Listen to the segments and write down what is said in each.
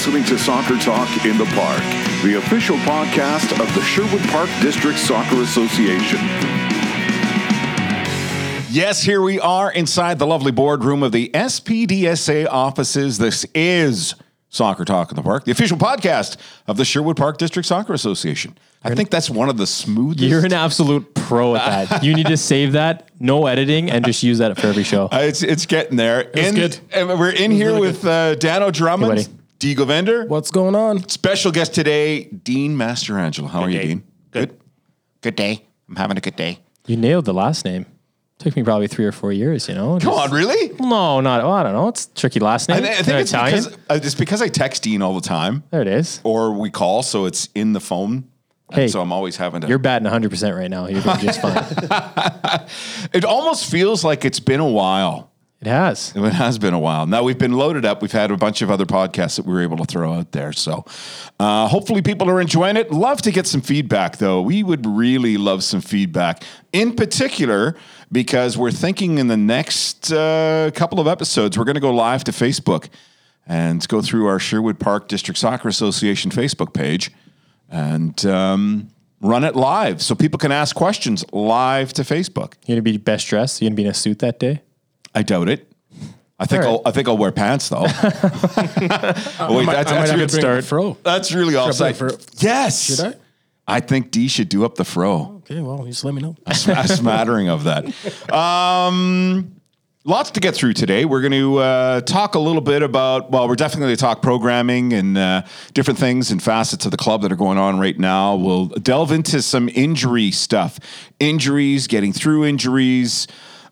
listening to Soccer Talk in the Park, the official podcast of the Sherwood Park District Soccer Association. Yes, here we are inside the lovely boardroom of the SPDSA offices. This is Soccer Talk in the Park, the official podcast of the Sherwood Park District Soccer Association. I think that's one of the smoothest. You're an absolute pro at that. You need to save that, no editing, and just use that for every show. Uh, it's it's getting there. It's good. And we're in here with uh, Dano Drummond, Hey, Dee Govender. What's going on? Special guest today, Dean Mastrangelo. How are you, day. Dean? Good. Good day. I'm having a good day. You nailed the last name. Took me probably three or four years, you know? Come Just- on, really? No, not, oh, I don't know. It's a tricky last I, name. thi- I think They're it's Italian. because, uh, it's because I text Dean all the time, there it is. or we call, so it's in the phone. And Hey, so I'm always having to. You're batting 100% right now. You're doing just fine. it almost feels like it's been a while. It has. It has been a while. Now we've been loaded up. We've had a bunch of other podcasts that we were able to throw out there. So uh, hopefully people are enjoying it. Love to get some feedback though. We would really love some feedback, in particular because we're thinking in the next uh, couple of episodes we're going to go live to Facebook and go through our Sherwood Park District Soccer Association Facebook page and um, run it live so people can ask questions live to Facebook. You're going to be best dressed? You're going to be in a suit that day? I doubt it. I think All I'll I think I'll wear pants though. Oh, wait, that's, that's, have really, to bring a fro. that's really offside. fro. Yes. Should I? I think D should do up the fro. Okay, well, just let me know. A sm- a smattering of that. Um, lots to get through today. We're going to uh, talk a little bit about, well, we're definitely going to talk programming and uh, different things and facets of the club that are going on right now. We'll delve into some injury stuff, injuries, getting through injuries.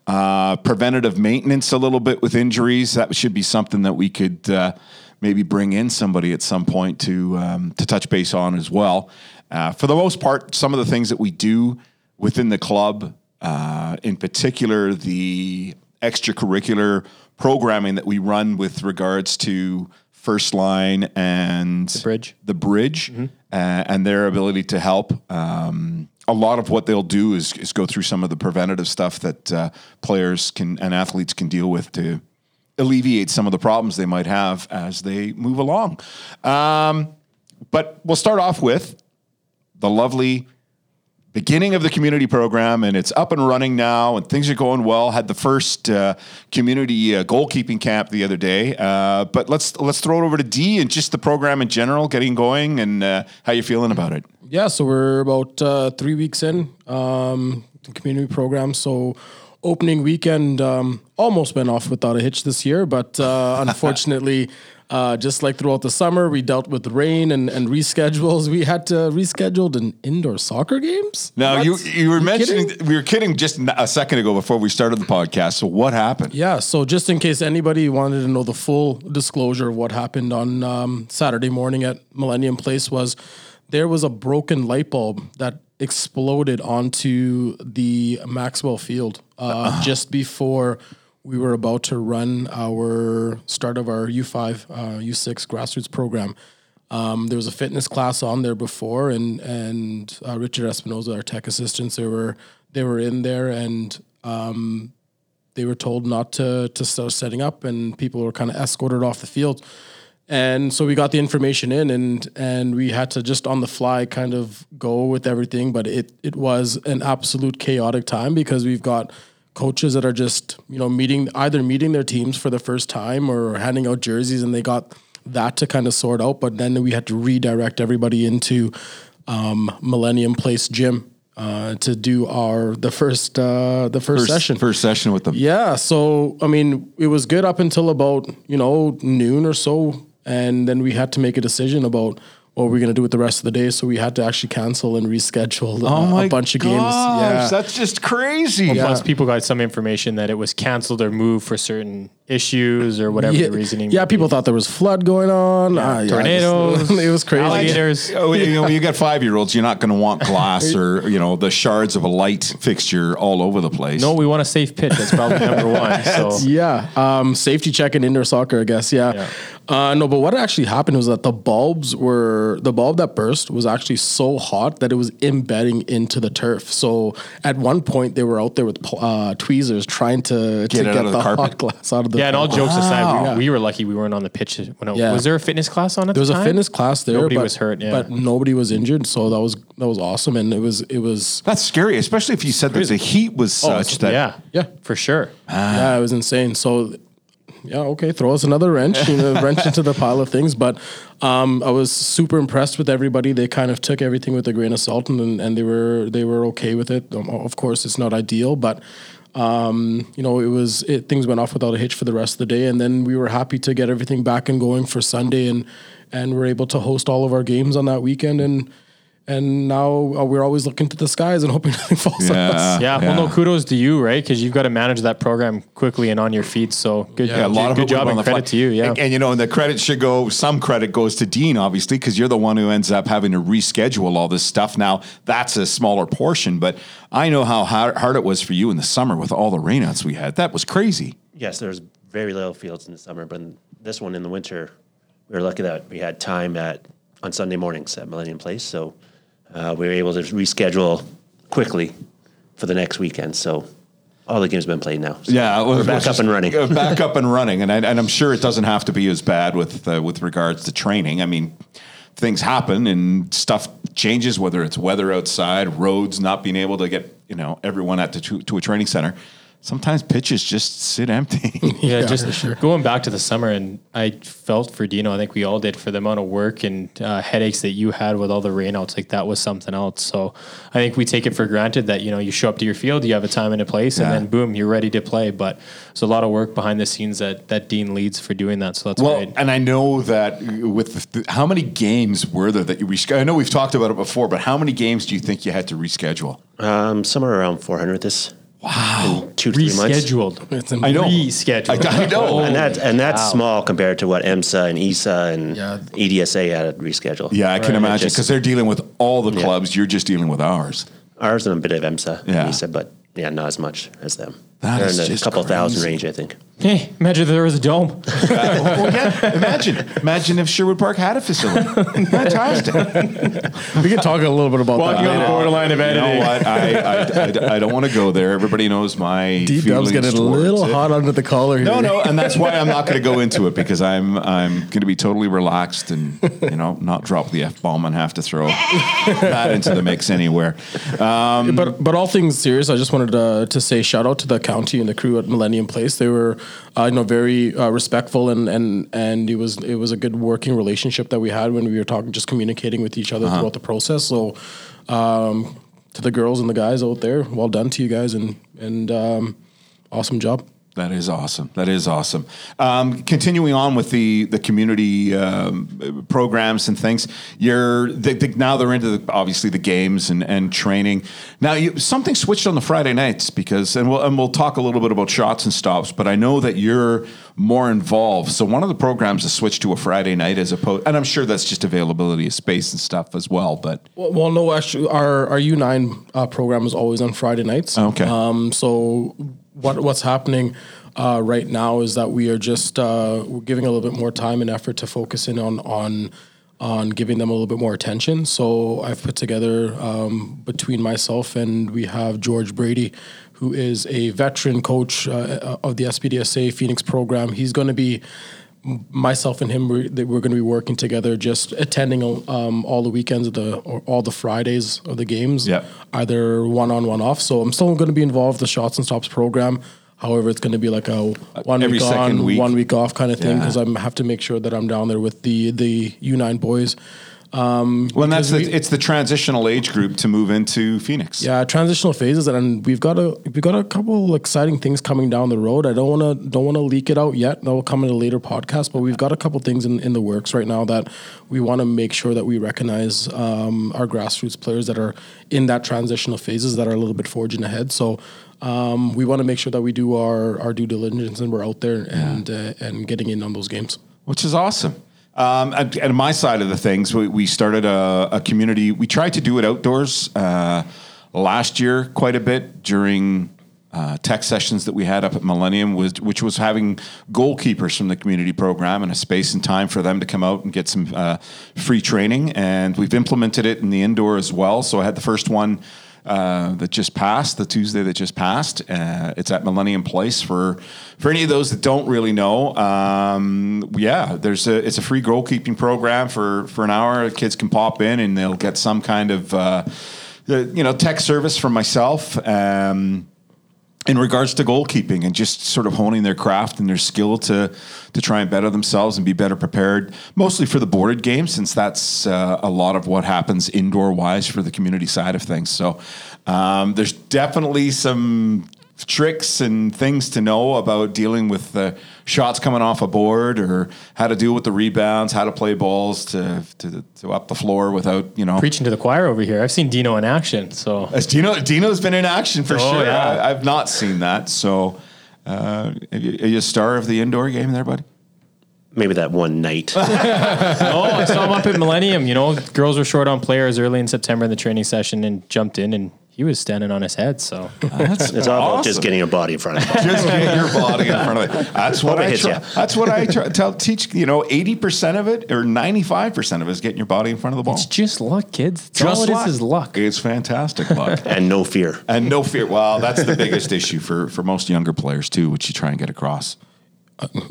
Uh, preventative maintenance a little bit with injuries. That should be something that we could uh, maybe bring in somebody at some point to um, to touch base on as well. Uh, for the most part, some of the things that we do within the club, uh, in particular, the extracurricular programming that we run with regards to first line and the bridge. the bridge, uh, and their ability to help. Um, a lot of what they'll do is, is go through some of the preventative stuff that uh, players can and athletes can deal with to alleviate some of the problems they might have as they move along. Um, but we'll start off with the lovely beginning of the community program, and it's up and running now, and things are going well. Had the first uh, community uh, goalkeeping camp the other day, uh, but let's let's throw it over to D and just the program in general, getting going, and uh, how you feeling about it. Yeah, so we're about uh, three weeks in um, the community program. So opening weekend um, almost went off without a hitch this year, but uh, unfortunately, uh, just like throughout the summer, we dealt with rain and, and reschedules. We had to reschedule an indoor soccer games. Now What? you you were mentioning kidding? we were kidding just a second ago before we started the podcast. So what happened? Yeah, so just in case anybody wanted to know the full disclosure of what happened on um, Saturday morning at Millennium Place was there was a broken light bulb that exploded onto the Maxwell Field uh, just before we were about to run our start of our U5 uh, U6 grassroots program. Um, there was a fitness class on there before, and and uh, Richard Espinoza, our tech assistants, they were they were in there, and um, they were told not to to start setting up, and people were kind of escorted off the field. And so we got the information in, and and we had to just on the fly kind of go with everything. But it it was an absolute chaotic time because we've got coaches that are just you know meeting either meeting their teams for the first time or handing out jerseys, and they got that to kind of sort out. But then we had to redirect everybody into um, Millennium Place Gym uh, to do our the first uh, the first, First session. first session with them. Yeah, so I mean, it was good up until about you know noon or so, and then we had to make a decision about what we're going to do with the rest of the day. So we had to actually cancel and reschedule uh, a bunch of games. Yeah, that's just crazy. Plus, people got some information that it was canceled or moved for certain issues or whatever yeah, the reasoning. yeah. would be. People thought there was flood going on. Ah, yeah, tornadoes, it was crazy. alligators. Oh, you know, when you got five year olds, you're not going to want glass or you know the shards of a light fixture all over the place. No, we want a safe pitch. That's probably number one. So Yeah, um, safety check in indoor soccer, I guess. Yeah. Uh, no, but what actually happened was that the bulbs were the bulb that burst was actually so hot that it was embedding into the turf. So at one point they were out there with uh, tweezers trying to Get to get the the, hot glass out of the. Yeah, and all jokes aside, Wow. we, we were lucky we weren't on the pitch. When it, Yeah. Was there a fitness class on at There was the a fitness class there. Nobody but, was hurt, yeah. but nobody was injured. So that was that was awesome, and it was it was That's scary, especially if you said that the heat was Oh, such that. yeah, Yeah. for sure. yeah, it was insane. So, yeah, okay, throw us another wrench, you know, wrench into the pile of things. But um, I was super impressed with everybody. They kind of took everything with a grain of salt, and and they were they were okay with it. Um, of course, it's not ideal, but. Um, you know, it was it, things went off without a hitch for the rest of the day, and then we were happy to get everything back and going for Sunday, and and we're able to host all of our games on that weekend, and and now uh, we're always looking to the skies and hoping nothing falls on Yeah. us. Yeah, well, no kudos to you, right? Because you've got to manage that program quickly and on your feet. So good, Yeah, a lot of good it job on and the credit fly. to you. Yeah, and, and, you know, and the credit should go. Some credit goes to Dean, obviously, because you're the one who ends up having to reschedule all this stuff. Now that's a smaller portion, but I know how hard, hard it was for you in the summer with all the rainouts we had. That was crazy. Yes, there's very little fields in the summer, but in this one in the winter, we were lucky that we had time at on Sunday mornings at Millennium Place, so uh, we were able to reschedule quickly for the next weekend. So all the games have been played now. So Yeah, we're back up and running. back up and running, and I, and I'm sure it doesn't have to be as bad with uh, with regards to training. I mean, things happen and stuff changes, whether it's weather outside, roads not being able to get you know everyone at to, to a training center. Sometimes pitches just sit empty. yeah. Yeah, just sure. going back to the summer, and I felt for Dino. I think we all did for the amount of work and uh, headaches that you had with all the rainouts. Like that was something else. So I think we take it for granted that you know you show up to your field, you have a time and a place, Yeah. and then boom, you're ready to play. But there's a lot of work behind the scenes that that Dean leads for doing that. So that's Well, great. and I know that with the, how many games were there that you rescheduled? I know we've talked about it before, but how many games do you think you had to reschedule? Um, somewhere around 400 this. Wow. Two to three months. Rescheduled. It's I know. Rescheduled. I, I know. And that's and that's small compared to what EMSA and ESA and Yeah. EDSA had to reschedule. yeah, I can imagine because they're dealing with all the clubs. You're just dealing with ours. Ours and a bit of EMSA Yeah. and ESA, but yeah, not as much as them. That They're is in the just couple thousand range, I think. Hey, imagine if there was a dome. well, yeah, imagine, imagine if Sherwood Park had a facility. Fantastic. We can talk a little bit about that. Walking that. on the borderline of editing. You know editing. what? I, I, I, I don't want to go there. Everybody knows my Deep feelings Dub's getting a little it. hot under the collar here. No, no, and that's why I'm not going to go into it because I'm I'm going to be totally relaxed and you know not drop the f bomb and have to throw that into the mix anywhere. Um, But but all things serious, I just wanted to, to say shout out to the county and the crew at Millennium Place. They were, uh, you know, very uh, respectful and, and and it was it was a good working relationship that we had when we were talking, just communicating with each other Uh-huh. throughout the process. So, um, to the girls and the guys out there, well done to you guys and and um, awesome job. That is awesome. That is awesome. Um, continuing on with the the community um, programs and things, you're they, they, now they're into the, obviously the games and, and training. Now you, something switched on the Friday nights because and we'll and we'll talk a little bit about shots and stops. But I know that you're more involved. So one of the programs has switched to a Friday night as opposed, and I'm sure that's just availability of space and stuff as well. But Well, well no, actually, our our U nine uh, program is always on Friday nights. Okay. Um, so what what's happening uh, right now is that we are just uh, we're giving a little bit more time and effort to focus in on on on giving them a little bit more attention. So I've put together um, between myself and we have George Brady, who is a veteran coach uh, of the SPDSA Phoenix program. He's going to be myself and him we're, that we're going to be working together just attending um, all the weekends of the or all the fridays of the games Yeah. either one on one off so i'm still going to be involved in the shots and stops program however it's going to be like a one every week on week. one week off kind of thing Yeah. because i have to make sure that i'm down there with the the u9 boys well, and that's Because the, it's the transitional age group to move into Phoenix. yeah, transitional phases, and we've got a we've got a couple exciting things coming down the road. I don't want to don't want to leak it out yet. That will come in a later podcast, but we've got a couple things in, in the works right now that we want to make sure that we recognize um, our grassroots players that are in that transitional phases that are a little bit forging ahead. So. Um, we want to make sure that we do our, our due diligence and we're out there and uh, and getting in on those games. which is awesome. Um, my side of the things, we, we started a, a community. We tried to do it outdoors uh, last year quite a bit during uh, tech sessions that we had up at Millennium, was, which was having goalkeepers from the community program and a space and time for them to come out and get some uh, free training. And we've implemented it in the indoor as well. So I had the first one uh, that just passed, the Tuesday that just passed. Uh, it's at Millennium Place for for any of those that don't really know. Um, yeah, there's a it's a free goalkeeping program for for an hour. Kids can pop in and they'll get some kind of uh, you know tech service from myself. Um, in regards to goalkeeping and just sort of honing their craft and their skill to to try and better themselves and be better prepared, mostly for the boarded game, since that's uh, a lot of what happens indoor wise for the community side of things. So um, there's definitely some tricks and things to know about dealing with the shots coming off a board or how to deal with the rebounds, how to play balls to, to, to up the floor without, you know. Preaching to the choir over here. I've seen Dino in action. So As Dino, Dino's been in action for Oh, sure. yeah. I, I've not seen that. So, uh, are you, are you a star of the indoor game there, buddy? Maybe that one night. Oh, I saw him up at Millennium. You know, girls were short on players early in September in the training session and jumped in and he was standing on his head. So That's It's all about awesome. just getting your body in front of it. just get your body in front of it. That's what Hope it I hits try. ya. That's what I try, tell teach. You know, eighty percent of it or ninety five percent of it is getting your body in front of the ball. it's just luck, kids. It's all it is is luck. It's fantastic luck. And no fear. And no fear. Well, that's the biggest issue for, for most younger players too, which you try and get across.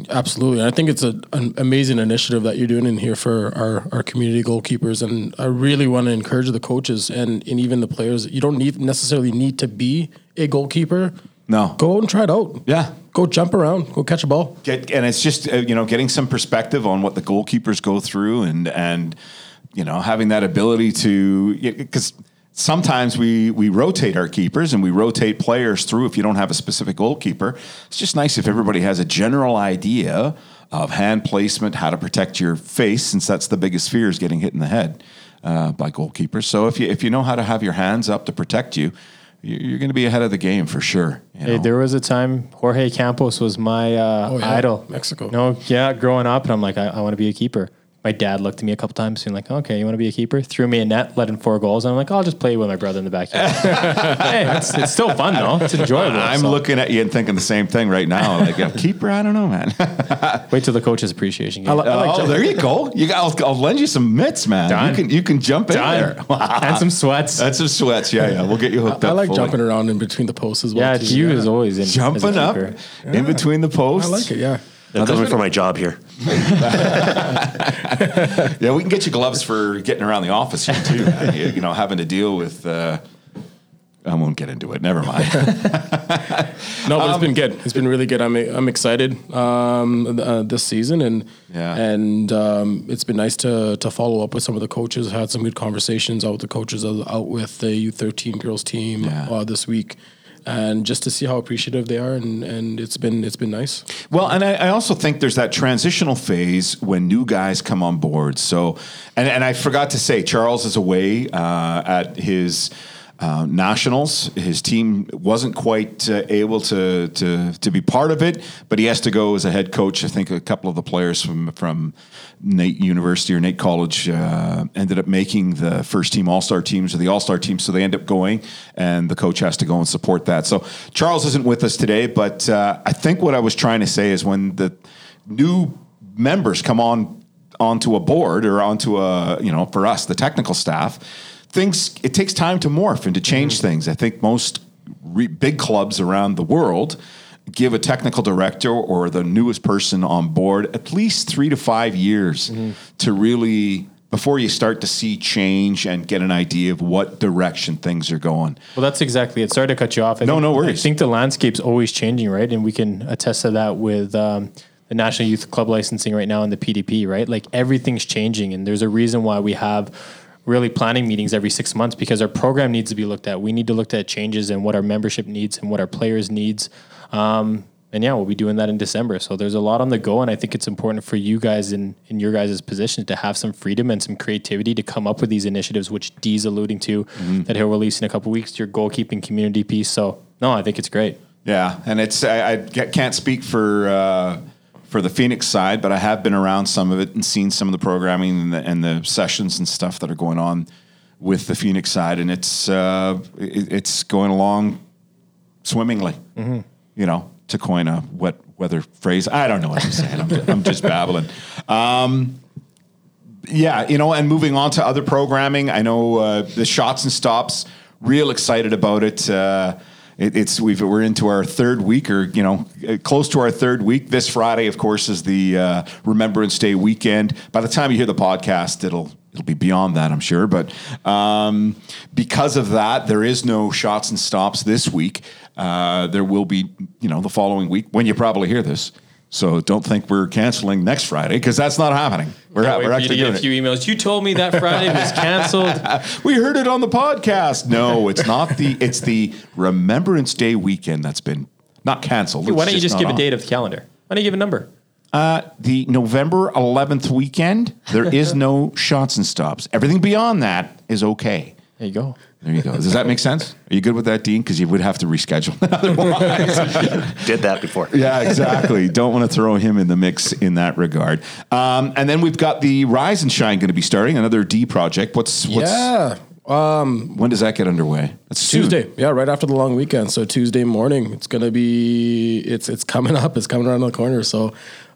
Absolutely. I think it's a, an amazing initiative that you're doing in here for our, our community goalkeepers. And I really want to encourage the coaches and, and even the players. You don't need necessarily need to be a goalkeeper. No. Go out and try it out. Yeah. Go jump around. Go catch a ball. Get, and it's just uh, you know getting some perspective on what the goalkeepers go through and and you know having that ability to because sometimes we we rotate our keepers and we rotate players through if you don't have a specific goalkeeper it's just nice if everybody has a general idea of hand placement how to protect your face since that's the biggest fear is getting hit in the head uh, by goalkeepers so if you if you know how to have your hands up to protect you you- you're going to be ahead of the game for sure you Hey, there was a time Jorge Campos was my uh, Oh, yeah. idol. Mexico. No, yeah, growing up, and I'm like, I, I want to be a keeper. My dad looked at me a couple times, being like, "Okay, you want to be a keeper?" Threw me a net, let in four goals, and I'm like, oh, "I'll just play with my brother in the backyard." hey, it's, it's still fun though. It's enjoyable. I'm so looking at you and thinking the same thing right now. Like a keeper, I don't know, man. Wait till the coach's appreciation game. I, li- I like oh, jump- there you go. You got, I'll, I'll lend you some mitts, man. Done. You can you can jump in there. Wow. and some sweats. That's some sweats. Yeah, yeah. We'll get you hooked I up. I like fully. jumping around in between the posts as well. yeah, too. Hugh is always in as a jumping up keeper. in between the posts. I like it. Yeah. They're coming for my job here. Yeah, we can get you gloves for getting around the office here too. you, you know, having to deal with. Uh, I won't get into it. Never mind. No, but it's been good. It's been really good. I'm I'm excited um, uh, this season, and Yeah. and um, it's been nice to to follow up with some of the coaches. Had some good conversations out with the coaches out out with the U13 girls team Yeah. uh, this week, and just to see how appreciative they are, and and it's been it's been nice. Well, and I, I also think there's that transitional phase when new guys come on board. So, and, and I forgot to say, Charles is away uh, at his uh, nationals. His team wasn't quite uh, able to, to to be part of it, but he has to go as a head coach. I think a couple of the players from from NAIT University or NAIT College uh, ended up making the first team All Star teams or the All Star team, so they end up going, and the coach has to go and support that. So Charles isn't with us today, but uh, I think what I was trying to say is when the new members come on onto a board or onto a you know for us the technical staff things it takes time to morph and to change things i think most re- big clubs around the world give a technical director or the newest person on board at least three to five years to really before you start to see change and get an idea of what direction things are going Well, that's exactly it. Sorry to cut you off. I No, think, no worries. I think the landscape's always changing, right? And we can attest to that with um, the National Youth Club licensing right now and the PDP, right? Like everything's changing, and there's a reason why we have really planning meetings every six months because our program needs to be looked at. We need to look at changes and what our membership needs and what our players needs. Um, and yeah, we'll be doing that in December. So there's a lot on the go, and I think it's important for you guys in in your guys' positions to have some freedom and some creativity to come up with these initiatives, which Dee's alluding to that he'll release in a couple weeks. Your goalkeeping community piece. So no, I think it's great. Yeah, and it's I, I can't speak for uh, for the Phoenix side, but I have been around some of it and seen some of the programming and the, and the sessions and stuff that are going on with the Phoenix side, and it's uh, it, it's going along swimmingly. You know, to coin a wet weather phrase. I don't know what I'm saying. I'm, just, I'm just babbling. Um, yeah, you know, and moving on to other programming, I know uh, the shots and stops. Real excited about it. Uh, it it's we've, we're into our third week, or you know, uh, close to our third week. This Friday, of course, is the uh, Remembrance Day weekend. By the time you hear the podcast, it'll it'll be beyond that, I'm sure. But um, because of that, there is no shots and stops this week. Uh, there will be, you know, the following week when you probably hear this. So don't think we're canceling next Friday because that's not happening. We're, Can't we're wait for you to actually getting a few emails. You told me that Friday was canceled. We heard it on the podcast. No, it's not the. It's the Remembrance Day weekend that's been not canceled. Why don't you just give a date of the calendar? Why don't you give a number? Uh, the November 11th weekend. There is no shots and stops. Everything beyond that is okay. There you go. There you go. Does that make sense? Are you good with that, Dean? Because you would have to reschedule otherwise. Did that before. yeah, exactly. Don't want to throw him in the mix in that regard. Um, and then we've got the Rise and Shine going to be starting another D project. What's what's Yeah. when does that get underway? That's soon. Tuesday, yeah, right after the long weekend. So Tuesday morning, it's gonna be it's it's coming up. It's coming around the corner. So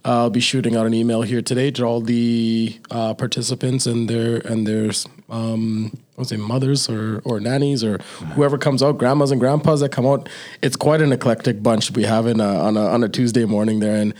uh, I'll be shooting out an email here today to all the uh, participants and their and their um, I would say mothers or or nannies or whoever comes out, grandmas and grandpas that come out. It's quite an eclectic bunch we have in a, on a on a Tuesday morning there, and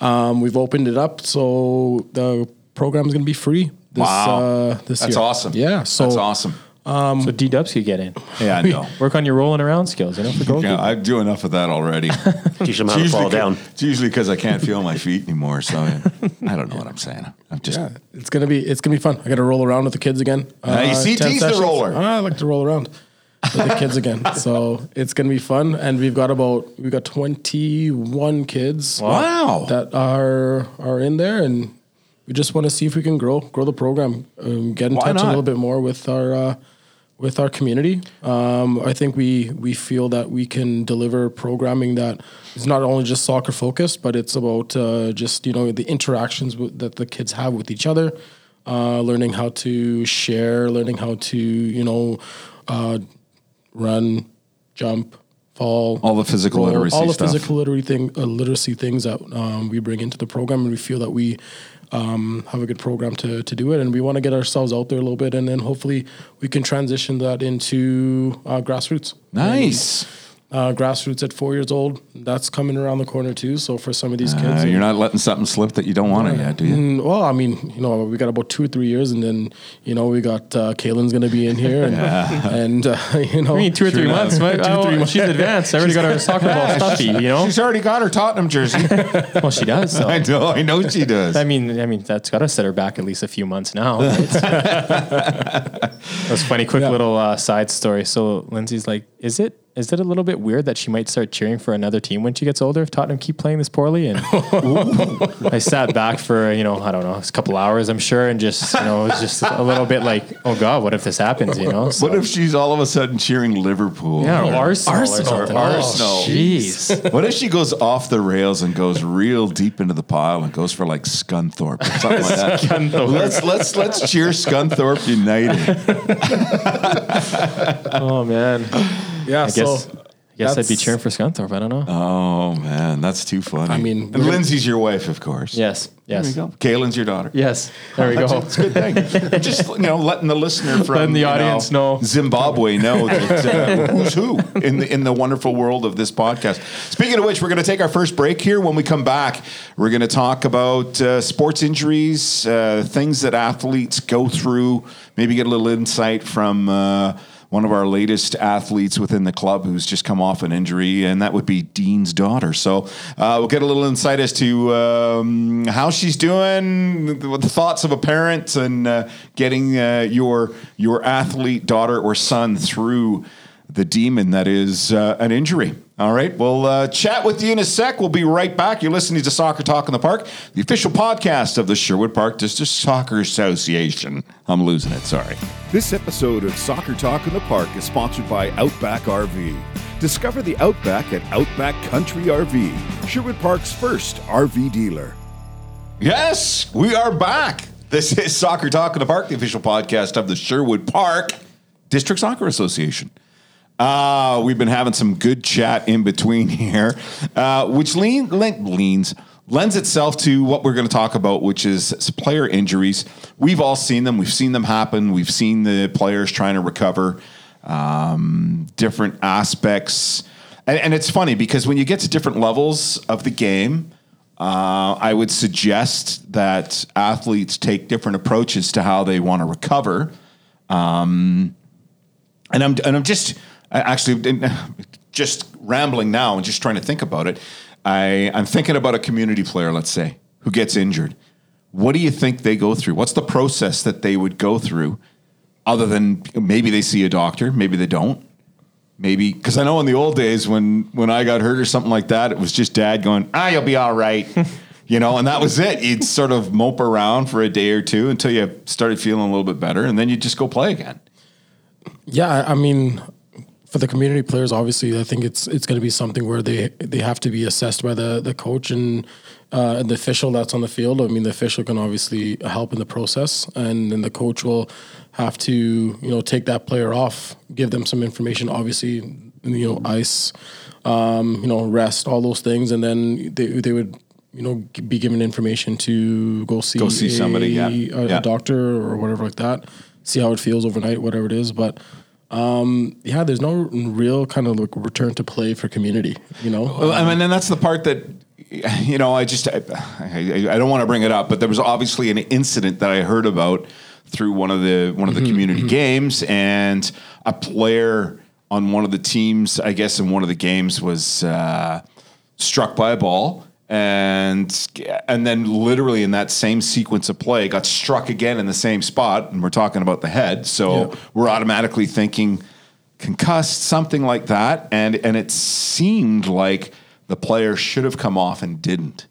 um, we've opened it up so the program is gonna be free. This, Wow. uh, this That's year. awesome. Yeah, so That's awesome. So D Dubs could get in. Yeah, I know. Work on your rolling around skills. You know, for goalkeeping. Yeah, I do enough of that already. Teach them how to fall down. It's usually because I can't feel my feet anymore. So I, I don't know what I'm saying. I'm just. Yeah, it's gonna be it's gonna be fun. I got to roll around with the kids again. Uh, you see, 10 T's the sessions. roller. I like to roll around with the kids again. So it's gonna be fun, and we've got about we've got twenty one kids Wow. that are are in there, and we just want to see if we can grow grow the program, um, get in Why touch not? a little bit more with our. Uh, with our community, um, I think we we feel that we can deliver programming that is not only just soccer focused, but it's about uh, just you know the interactions with, that the kids have with each other, uh, learning how to share, learning how to you know uh, run, jump, fall, All the physical literacy all the stuff. physical literacy thing, uh, literacy things that um, we bring into the program, and we feel that we um, have a good program to to do it, and we want to get ourselves out there a little bit, and then hopefully we can transition that into uh, grassroots. Nice. Uh, grassroots at four years old, that's coming around the corner too. So for some of these kids, Uh, you're not letting something slip that you don't want it yet, do you? Mm, well, I mean, you know, we got about two or three years, and then you know we got uh, Kaylin's going to be in here, and, and uh, you know, I mean, two or three Sure months. enough. My- oh, She's advanced. I already got her soccer ball stuffy. You know. She's already got her Tottenham jersey. Well, she does. So. I know. I know she does. I mean, I mean that's got to set her back at least a few months now. Right? That's funny. Quick little uh, side story. So Lindsay's like, "Is it is it a little bit weird that she might start cheering for another team when she gets older if Tottenham keep playing this poorly?" And I sat back for you know I don't know a couple hours I'm sure and just you know it was just a little bit like, "Oh God, what if this happens?" You know. So, what if she's all of a sudden cheering Liverpool? yeah, or or Arsenal, or Arsenal. Oh, Arsenal. Oh, Jeez. What if she goes off the rails and goes real deep into the pile and goes for like Scunthorpe or something like that? Scunthorpe. Let's let's let's cheer Scunthorpe United. Oh man. Yeah. I guess. so I guess I'd be cheering for Scunthorpe. I don't know. Oh man, that's too funny. I mean, and Lindsay's your wife, of course. yes. There Yes. we go. Kaylin's your daughter. Yes. There we That's go. a, it's a good thing. Just you know, letting the listener from Letting the you audience know. Zimbabwe know that uh, who's who in the in the wonderful world of this podcast. Speaking of which, we're going to take our first break here. When we come back, we're going to talk about uh, sports injuries, uh, things that athletes go through. Maybe get a little insight from. One of our latest athletes within the club who's just come off an injury, and that would be Dean's daughter. So uh, we'll get a little insight as to um, how she's doing, the, the thoughts of a parent, and uh, getting uh, your your athlete daughter or son through the demon that is uh, an injury. All right, we'll uh, chat with you in a sec. We'll be right back. You're listening to Soccer Talk in the Park, the official podcast of the Sherwood Park District Soccer Association. I'm losing it, sorry. This episode of Soccer Talk in the Park is sponsored by Outback RV. Discover the Outback at Outback Country RV, Sherwood Park's first RV dealer. Yes, we are back. This is Soccer Talk in the Park, the official podcast of the Sherwood Park District Soccer Association. Uh, we've been having some good chat in between here, uh, which lean, lean, leans lends itself to what we're going to talk about, which is player injuries. We've all seen them. We've seen them happen. We've seen the players trying to recover um, different aspects. And, and, it's funny because when you get to different levels of the game, uh, I would suggest that athletes take different approaches to how they want to recover. Um, and I'm and I'm just actually just rambling now and just trying to think about it. I, I'm thinking about a community player, let's say, who gets injured. What do you think they go through? What's the process that they would go through, other than maybe they see a doctor, maybe they don't, maybe because I know in the old days when when I got hurt or something like that, it was just dad going, "Ah, you'll be all right," you know, and that was it. You'd sort of mope around for a day or two until you started feeling a little bit better, and then you just go play again. Yeah, I mean, for the community players, obviously, I think it's it's going to be something where they they have to be assessed by the the coach and uh, and the official that's on the field. I mean, the official can obviously help in the process, and then the coach will have to you know take that player off, give them some information. Obviously, you know, ice, um, you know, rest, all those things, and then they they would you know be given information to go see go see a, somebody, yeah. A, yeah. a doctor or whatever like that. See how it feels overnight, whatever it is, but um, yeah, there's no real kind of like return to play for community, you know. Well, I mean, and that's the part that you know. I just I, I, I don't want to bring it up, but there was obviously an incident that I heard about through one of the one of the mm-hmm, community mm-hmm. games, and a player on one of the teams, I guess, in one of the games was uh, struck by a ball and and then literally in that same sequence of play got struck again in the same spot and we're talking about the head so yeah. we're automatically thinking concussed something like that and and it seemed like the player should have come off and didn't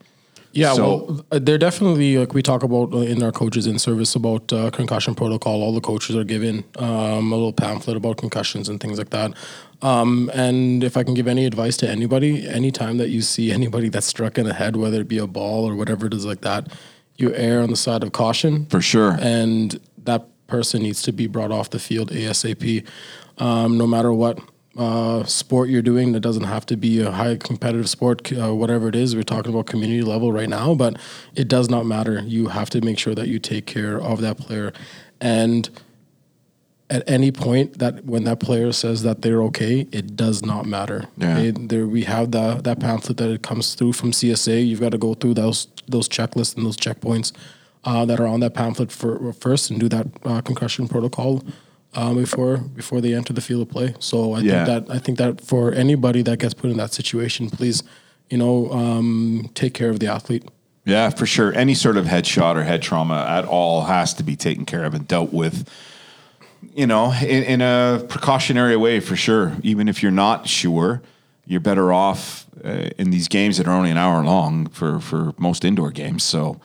yeah, so, well, they're definitely like we talk about uh, in our coaches in service about uh, concussion protocol. All the coaches are given um, a little pamphlet about concussions and things like that. Um, and if I can give any advice to anybody, anytime that you see anybody that's struck in the head, whether it be a ball or whatever it is like that, you err on the side of caution for sure. And that person needs to be brought off the field asap, um, no matter what uh, sport you're doing. That doesn't have to be a high competitive sport, uh, whatever it is. We're talking about community level right now, but it does not matter. You have to make sure that you take care of that player. And at any point that when that player says that they're okay, it does not matter. Yeah. There we have the, that pamphlet that it comes through from CSA. You've got to go through those those checklists and those checkpoints uh, that are on that pamphlet for first and do that uh, concussion protocol um, before before they enter the field of play. So I yeah. think that I think that for anybody that gets put in that situation, please, you know, um, take care of the athlete. Yeah, for sure. Any sort of headshot or head trauma at all has to be taken care of and dealt with. You know, in, in a precautionary way, for sure. Even if you're not sure, you're better off uh, in these games that are only an hour long for for most indoor games. So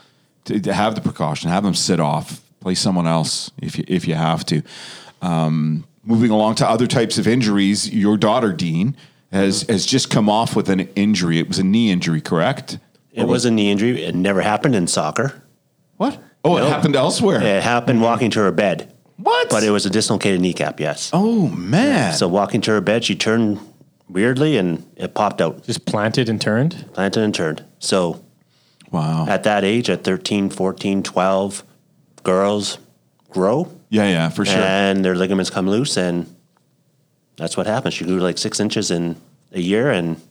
to, to have the precaution, have them sit off, play someone else if you if you have to. Um, moving along to other types of injuries, your daughter Dean has has just come off with an injury. It was a knee injury, correct? It was, was a knee injury. It never happened in soccer. What? Oh, it happened elsewhere. It happened walking to her bed. What? But it was a dislocated kneecap. Yes. Oh man. So walking to her bed, she turned weirdly and it popped out. Just planted and turned? Planted and turned. So wow. At that age, at 13, 14, 12, girls grow yeah, yeah, for sure. And their ligaments come loose, and that's what happened. She grew like six inches in a year, and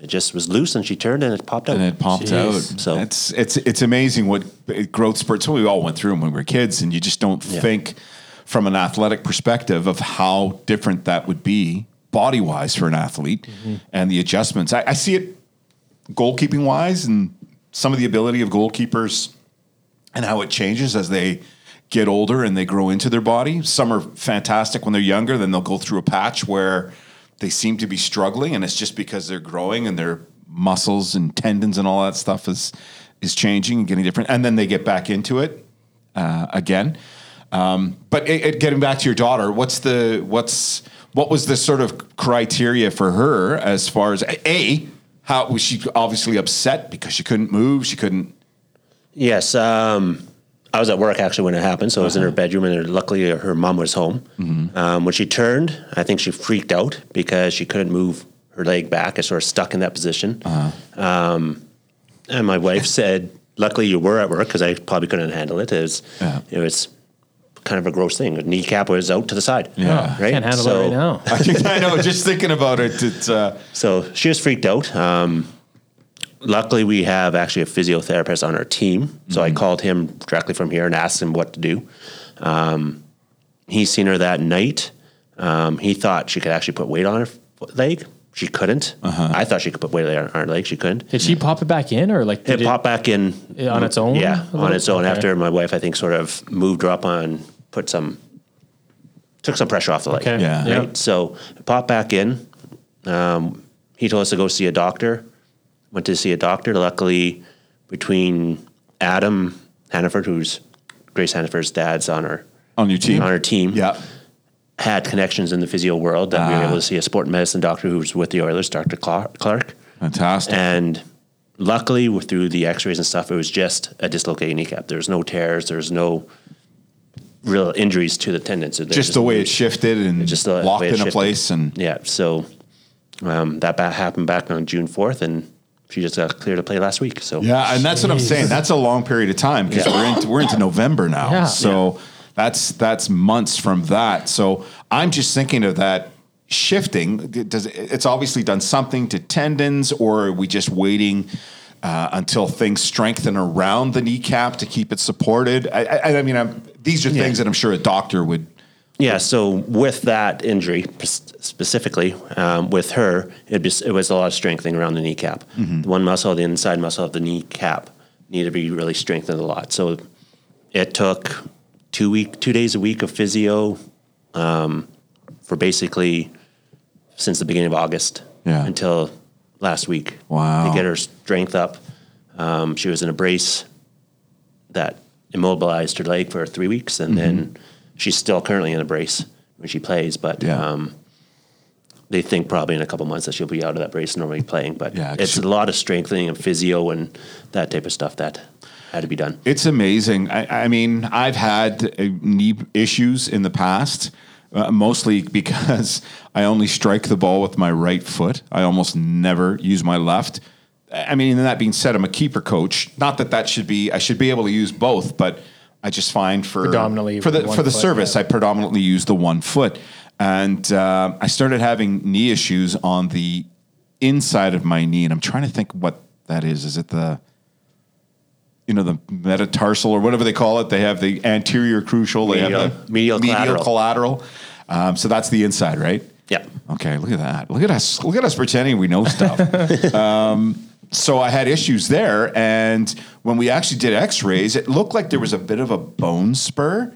it just was loose, and she turned, and it popped out. And it popped Jeez. out. So it's it's it's amazing what growth spurts. So we all went through them when we were kids, and you just don't yeah. think from an athletic perspective of how different that would be body wise for an athlete, mm-hmm. and the adjustments. I, I see it goalkeeping wise, and some of the ability of goalkeepers, and how it changes as they get older and they grow into their body. Some are fantastic when they're younger, then they'll go through a patch where they seem to be struggling, and it's just because they're growing and their muscles and tendons and all that stuff is is changing and getting different, and then they get back into it uh, again. Um, but it, it, getting back to your daughter, what's the what's what was the sort of criteria for her as far as a how was she obviously upset because she couldn't move, she couldn't. Yes. Um I was at work actually when it happened, so I was in her bedroom, and luckily her mom was home. Um, when she turned, I think she freaked out because she couldn't move her leg back. It sort of stuck in that position. Um, and my wife said, "Luckily you were at work because I probably couldn't handle it. It was, Yeah. it was kind of a gross thing. The kneecap was out to the side. Yeah. right. Can't handle So- it right now. I know. Just thinking about it, it's uh, So she was freaked out. Um, luckily, we have actually a physiotherapist on our team. So I called him directly from here and asked him what to do. Um, he's seen her that night. Um, he thought she could actually put weight on her leg. She couldn't. I thought she could put weight on her leg. She couldn't. Did she pop it back in or like It did popped back in on its own? Yeah, on its own. Okay. After my wife, I think, sort of moved her up on, put some, took some pressure off the leg. Okay. Yeah. Yeah. Right. So it popped back in. Um, he told us to go see a doctor. Went to see a doctor. Luckily, between Adam Hannaford, who's Grace Hannaford's dad's on our on your team. on our team, Yeah. had connections in the physio world that we were Ah. able to see a sport medicine doctor who was with the Oilers, Dr. Clark. Fantastic. And luckily, through the X-rays and stuff, it was just a dislocated kneecap. There's no tears. There's no real injuries to the tendons. They're just the way it shifted and just the locked in a place and yeah. So um, that happened back on June fourth, and she just got cleared to play last week. So Yeah, and that's what I'm saying. That's a long period of time because Yeah. we're into we're into November now. Yeah. So that's that's months from that. So I'm just thinking of that shifting. Does it's obviously done something to tendons, or are we just waiting? Uh, until things strengthen around the kneecap to keep it supported. I, I, I mean, I'm, these are things that I'm sure a doctor would. Yeah, so with that injury specifically, um, with her, it, was, it was a lot of strengthening around the kneecap. The one muscle, the inside muscle of the kneecap, needed to be really strengthened a lot. So it took two week, two days a week of physio um, for basically since the beginning of August Yeah. until last week. Wow. to get her strength up. Um, she was in a brace that immobilized her leg for three weeks, and then she's still currently in a brace when she plays. But Yeah. um, they think probably in a couple months that she'll be out of that brace normally playing. But Yeah, it's she- a lot of strengthening and physio and that type of stuff that had to be done. It's amazing. I, I mean, I've had uh, knee issues in the past, uh, mostly because I only strike the ball with my right foot. I almost never use my left. I mean, and that being said, I'm a keeper coach. Not that that should be. I should be able to use both, but I just find for Predominantly for the for the foot, service, yeah. I predominantly use the one foot, and uh, I started having knee issues on the inside of my knee, and I'm trying to think what that is. Is it the you know, the metatarsal or whatever they call it. They have the anterior cruciate. They Medial- have the medial collateral. collateral. Um, so that's the inside, right? Yeah. Okay, look at that. Look at us. Look at us pretending we know stuff. um, so I had issues there, and when we actually did X-rays, it looked like there was a bit of a bone spur,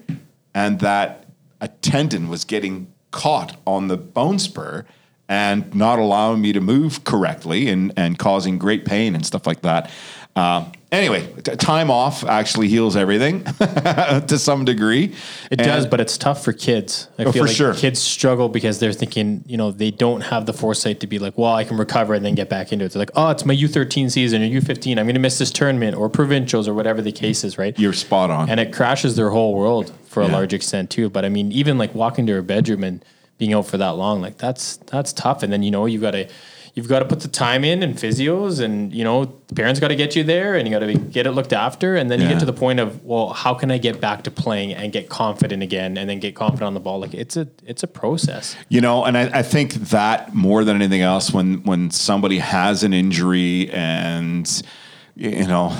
and that a tendon was getting caught on the bone spur and not allowing me to move correctly and and causing great pain and stuff like that. Um, anyway, t- time off actually heals everything to some degree. It does, but it's tough for kids. I Oh, feel like sure. kids struggle because they're thinking, you know, they don't have the foresight to be like, well, I can recover and then get back into it. They're like, oh, it's my U13 season or U15. I'm going to miss this tournament or provincials or whatever the case is, right? you're spot on. and it crashes their whole world for a large extent too. But I mean, even like walking to her bedroom and being out for that long, like that's that's tough. And then you know you've got to you've got to put the time in and physios, and you know the parents got to get you there, and you got to get it looked after. And then you get to the point of well, how can I get back to playing and get confident again, and then get confident on the ball? Like it's a it's a process. You know, and I, I think that more than anything else, when when somebody has an injury and you know,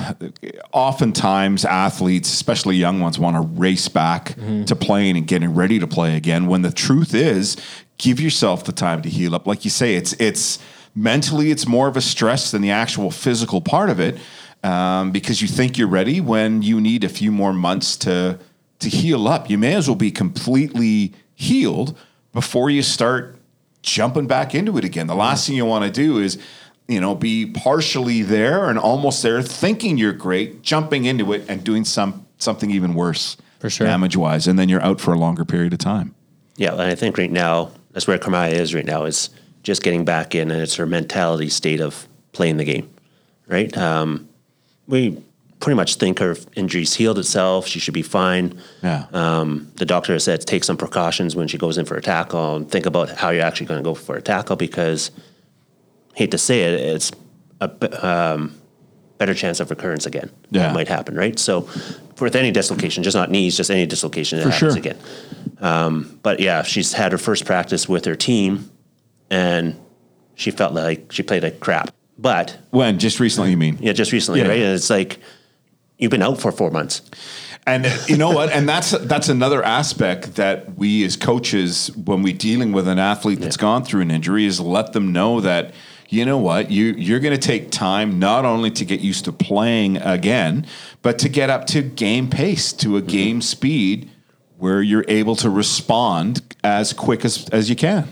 oftentimes athletes, especially young ones, want to race back mm-hmm. to playing and getting ready to play again. When the truth is, give yourself the time to heal up. Like you say, it's it's mentally it's more of a stress than the actual physical part of it, um, because you think you're ready when you need a few more months to to heal up. You may as well be completely healed before you start jumping back into it again. The last thing you want to do is, you know, be partially there and almost there, thinking you're great, jumping into it and doing some something even worse, For sure. damage wise, and then you're out for a longer period of time. Yeah, and I think right now that's where Kamaya is right now is just getting back in, and it's her mentality state of playing the game, right? Um, we pretty much think her injury's healed itself. She should be fine. Yeah. Um, the doctor said take some precautions when she goes in for a tackle and think about how you're actually going to go for a tackle because, hate to say it, it's a um, better chance of recurrence again. Yeah. That might happen, right? So, with any dislocation, just not knees, just any dislocation that For happens sure. again. Um, but yeah, she's had her first practice with her team, and she felt like she played like crap. But When? Just recently, you mean? yeah, just recently, Yeah. right? And it's like you've been out for four months. And uh, you know what? And that's that's another aspect that we as coaches, when we're dealing with an athlete that's gone through an injury, is let them know that you know what you you're going to take time not only to get used to playing again, but to get up to game pace, to a game speed, where you're able to respond as quick as as you can.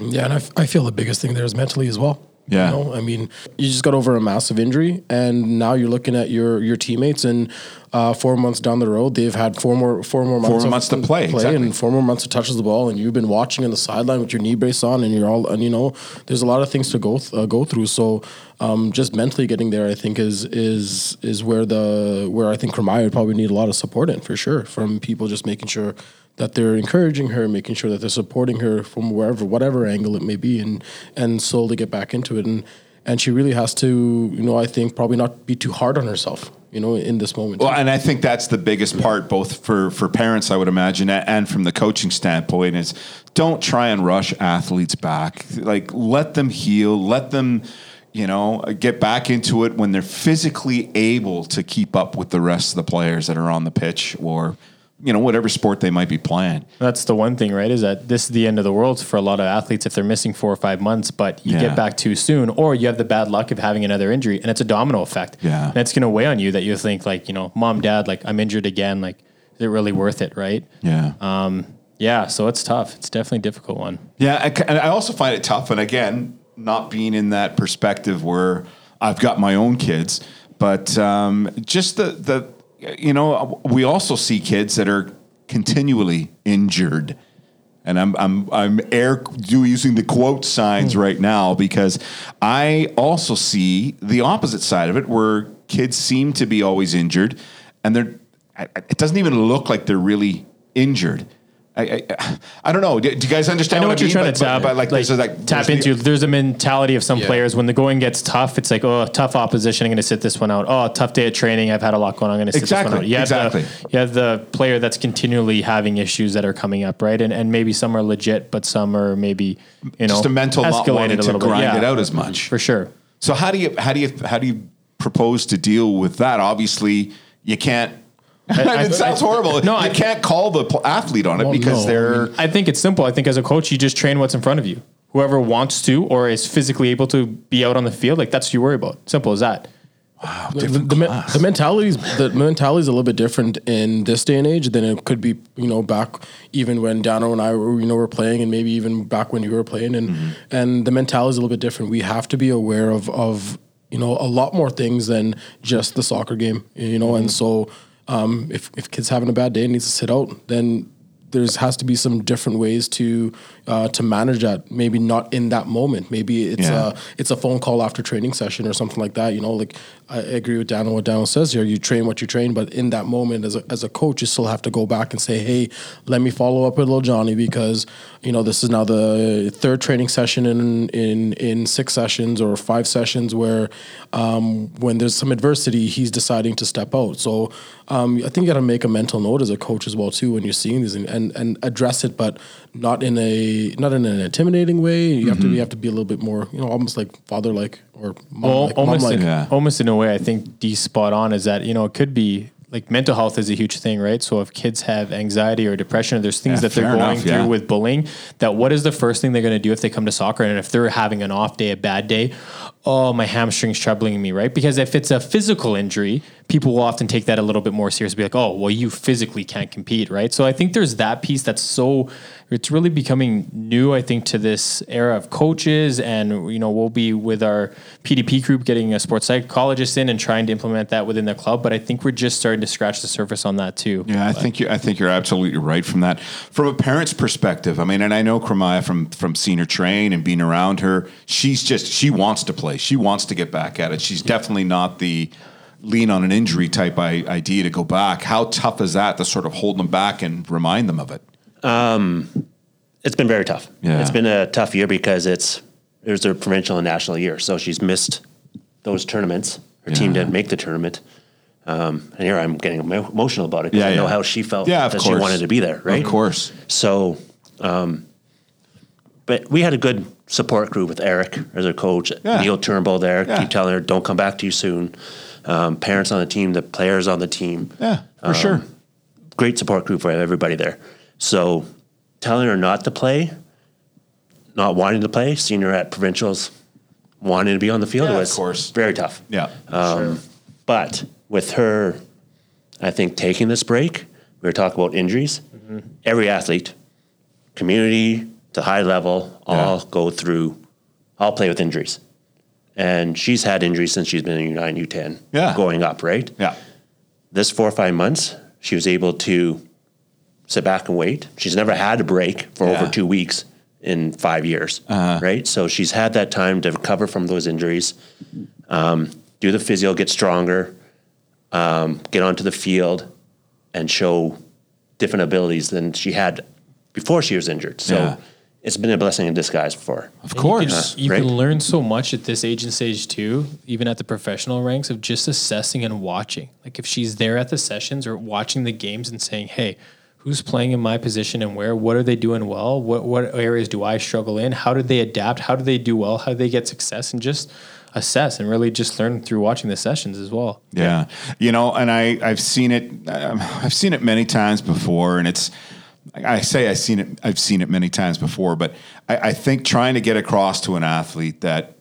Yeah, and I, f- I feel the biggest thing there is mentally as well. Yeah. You know, I mean, you just got over a massive injury, and now you're looking at your your teammates, and uh, four months down the road, they've had four more four more months, more months to play, exactly. and four more months to touches the ball, and you've been watching on the sideline with your knee brace on, and you're all, and you know, there's a lot of things to go th- uh, go through. So, um, just mentally getting there, I think is is is where the where I think Cremaya would probably need a lot of support in for sure from people just making sure that they're encouraging her, making sure that they're supporting her from wherever, whatever angle it may be, and and slowly get back into it. And and she really has to, you know, I think probably not be too hard on herself, you know, in this moment. Well, and I think that's the biggest part, both for for parents, I would imagine, and from the coaching standpoint, is don't try and rush athletes back. Like let them heal, let them, you know, get back into it when they're physically able to keep up with the rest of the players that are on the pitch or, you know, whatever sport they might be playing. That's the one thing, right? Is that this is the end of the world for a lot of athletes if they're missing four or five months, but you Yeah. get back too soon, or you have the bad luck of having another injury, and it's a domino effect. Yeah. and it's going to weigh on you that you think like, you know, mom, dad, like I'm injured again. Like, is it really worth it? Right? Yeah. Um, yeah. So it's tough. It's definitely a difficult one. Yeah, I, and I also find it tough. And again, not being in that perspective where I've got my own kids, but um, just the the you know uh, we also see kids that are continually injured. And I'm I'm I'm air do using the quote signs hmm. right now because I also see the opposite side of it where kids seem to be always injured, and they're it doesn't even look like they're really injured. I, I, I don't know. Do, do you guys understand? I know what, what you're mean? trying But- to tap, but, like, like, there's like tap there's the- into. There's a mentality of some players when the going gets tough. It's like, oh, tough opposition. I'm going to sit this one out. Oh, tough day at training. I've had a lot going on. I'm going to sit Exactly, this one out. You exactly. The, you have the player that's continually having issues that are coming up, right? And and maybe some are legit, but some are maybe you know just a mental not escalated wanting a to grind Yeah, it out as much. for sure. So how do you how do you how do you propose to deal with that? Obviously, you can't. I- it sounds I- horrible. No, you I- can't call the pl- athlete on it Well, because no, they're. I think it's simple. I think as a coach, you just train what's in front of you. Whoever wants to or is physically able to be out on the field, like that's what you worry about. Simple as that. the, the, men- the mentalities the mentality is a little bit different in this day and age than it could be you know back even when Dano and I were you know were playing and maybe even back when you were playing and mm-hmm. and the mentality is a little bit different we have to be aware of of you know a lot more things than just the soccer game you know and mm-hmm. so um, if if kids having a bad day and needs to sit out then there's has to be some different ways to uh, to manage that. Maybe not in that moment. Maybe it's Yeah. a it's a phone call after training session or something like that. You know, like I agree with Dan on what Daniel says here. You train what you train, but in that moment, as a, as a coach, you still have to go back and say, hey, let me follow up with little Johnny because you know this is now the third training session in in in six sessions or five sessions where um, when there's some adversity, he's deciding to step out. So um, I think you got to make a mental note as a coach as well too when you're seeing these and, and and address it, but not in a not in an intimidating way. You have to you mm-hmm. have to be a little bit more, you know, almost like father like or mom Well, like. almost, mom-like. in, Yeah. almost in a way, I think D's spot on is that you know it could be like mental health is a huge thing, right? So if kids have anxiety or depression, or there's things Yeah, that they're going enough, through yeah. with bullying. That what is the first thing they're going to do if they come to soccer, and if they're having an off day, a bad day, oh my hamstring's troubling me, right? Because if it's a physical injury, people will often take that a little bit more seriously, be like, oh, well, you physically can't compete, right? So I think there's that piece that's so it's really becoming new, I think, to this era of coaches, and you know, we'll be with our PDP group getting a sports psychologist in and trying to implement that within the club. But I think we're just starting to scratch the surface on that too. Yeah, I think you I think you're absolutely right from that. From a parent's perspective, I mean, and I know Cremaya from from seeing her train and being around her, she's just she wants to play. She wants to get back at it. She's definitely not the lean on an injury type I- idea to go back. How tough is that to sort of hold them back and remind them of it? It's been very tough. Yeah. It's been a tough year because it's there's their provincial and national year. So she's missed those tournaments. Her team didn't make the tournament. Um, and here I'm getting emotional about it because Yeah, I know how she felt Yeah, that she wanted to be there, right? Of course. So, um, but we had a good support group with Eric as our coach, Yeah. Neil Turnbull there. Yeah. Keep telling her, don't come back too soon. Um, parents on the team, the players on the team. Yeah, for Um, sure. Great support group for everybody there. So, telling her not to play, not wanting to play, seeing her at provincials, wanting to be on the field Yeah, of course. very tough. Yeah. Sure but with her, I think taking this break, we were talking about injuries. Every athlete, community to high level, all Yeah. go through, all play with injuries. And she's had injuries since she's been in U9, U10, Yeah. going up, right? yeah. This four or five months, she was able to sit back and wait. She's never had a break for Yeah. over two weeks in five years, right? So she's had that time to recover from those injuries, um, do the physio, get stronger, um, get onto the field, and show different abilities than she had before she was injured. So Yeah. It's been a blessing in disguise before. Of You course. can, you right? can learn so much at this age and stage too, even at the professional ranks of just assessing and watching. Like if she's there at the sessions or watching the games and saying, "Hey, who's playing in my position and where? What are they doing well? What what areas do I struggle in? How did they adapt? How do they do well? How do they get success?" And just assess and really just learn through watching the sessions as well. Yeah, you know, and I I've seen it. Um, I've seen it many times before, and it's. I say I've seen it. I've seen it many times before, but I, I think trying to get across to an athlete that,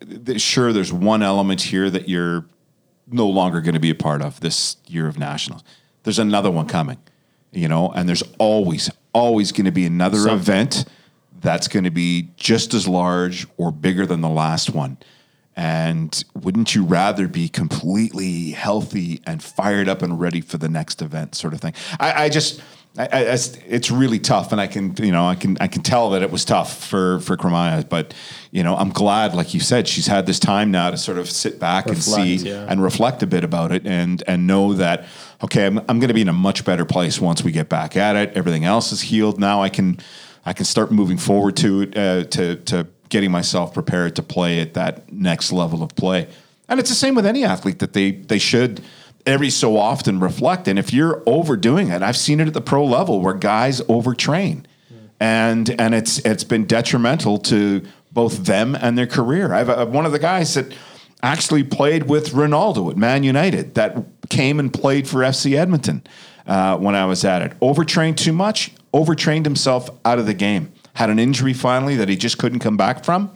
that sure, there's one element here that you're no longer going to be a part of this year of nationals. There's another one coming, you know, and there's always always going to be another event that's going to be just as large or bigger than the last one. And wouldn't you rather be completely healthy and fired up and ready for the next event, sort of thing? I, I just, I, I, it's- really tough, and I can, you know, I can, I can tell that it was tough for for Kremaya. But you know, I'm glad, like you said, she's had this time now to sort of sit back and see yeah. and reflect a bit about it, and and know that okay, I'm, I'm going to be in a much better place once we get back at it. Everything else is healed now. I can, I can start moving forward to it, uh, to to getting myself prepared to play at that next level of play. And it's the same with any athlete that they they should every so often reflect. And if you're overdoing it, I've seen it at the pro level where guys overtrain, and and it's it's been detrimental to both them and their career. I've one of the guys that actually played with Ronaldo at Man United that came and played for FC Edmonton uh, when I was at it. Overtrained too much, overtrained himself out of the game. Had an injury finally that he just couldn't come back from.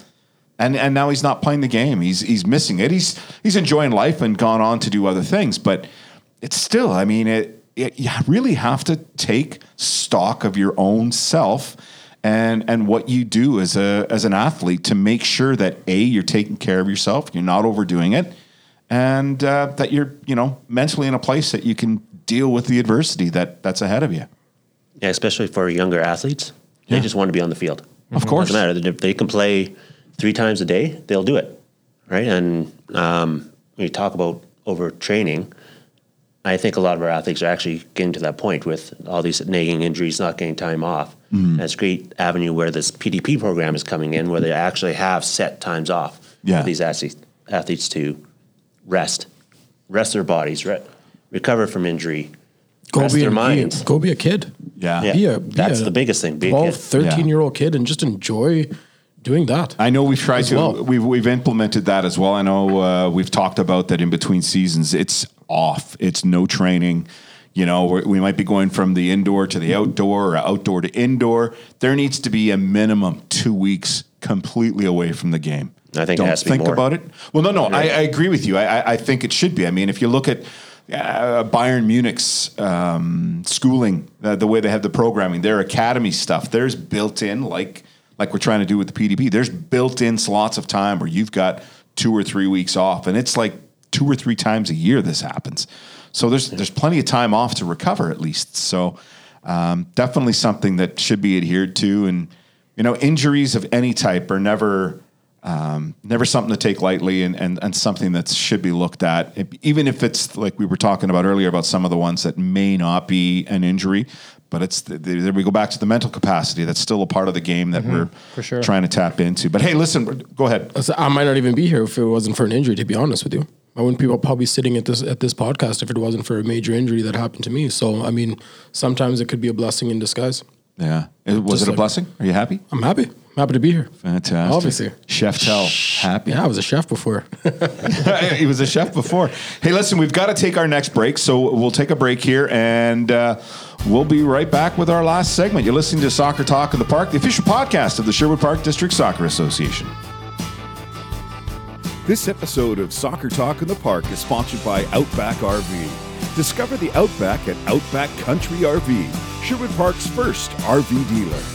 And, and now he's not playing the game. He's he's missing it. He's he's enjoying life and gone on to do other things. But it's still, I mean, it, it you really have to take stock of your own self and and what you do as a as an athlete to make sure that a you're taking care of yourself, you're not overdoing it, and uh, that you're you know mentally in a place that you can deal with the adversity that that's ahead of you. Yeah, especially for younger athletes. They just want to be on the field. Of course. Doesn't matter. They can play three times a day, they'll do it. Right. And um, when you talk about overtraining, I think a lot of our athletes are actually getting to that point with all these nagging injuries, not getting time off. Mm-hmm. That's a great avenue where this PDP program is coming in, where they actually have set times off Yeah. for these athletes, athletes to rest, rest their bodies, re- recover from injury, Go rest be, their a, minds. go be a kid. Yeah. Yeah, Be a- be that's a the biggest thing. Be a 12, kid. 13 year old kid and just enjoy doing that. I know we've tried to well. we've we've implemented that as well. I know uh, we've talked about that in between seasons. It's off. It's no training. You know, we're, we might be going from the indoor to the outdoor or outdoor to indoor. There needs to be a minimum two weeks completely away from the game. I think Don't has to be think more. about it. Well, no, no, I, I agree with you. I, I, I think it should be. I mean, if you look at uh, Bayern Munich's um, schooling, uh, the way they have the programming, their academy stuff, there's built in like like we're trying to do with the PDP. There's built in slots of time where you've got two or three weeks off, and it's like two or three times a year this happens. So there's there's plenty of time off to recover at least. So um, definitely something that should be adhered to, and you know injuries of any type are never um, never something to take lightly and, and, and something that should be looked at, even if it's like we were talking about earlier about some of the ones that may not be an injury, but it's the, the, there we go back to the mental capacity. That's still a part of the game that mm-hmm. we're for sure. trying to tap into. But hey, listen, go ahead. I might not even be here if it wasn't for an injury. To be honest with you, I wouldn't be probably sitting at this at this podcast if it wasn't for a major injury that happened to me. So I mean, sometimes it could be a blessing in disguise. Yeah, It- was Just it a like- blessing? Are you happy? I'm happy. I'm happy to be here. Fantastic. Obviously. Chef Tell, happy. Yeah, I was a chef before. he was a chef before. Hey, listen, we've got to take our next break, so we'll take a break here, and uh, we'll be right back with our last segment. You're listening to Soccer Talk in the Park, the official podcast of the Sherwood Park District Soccer Association. This episode of Soccer Talk in the Park is sponsored by Outback RV. Discover the Outback at Outback Country RV, Sherwood Park's first RV dealer.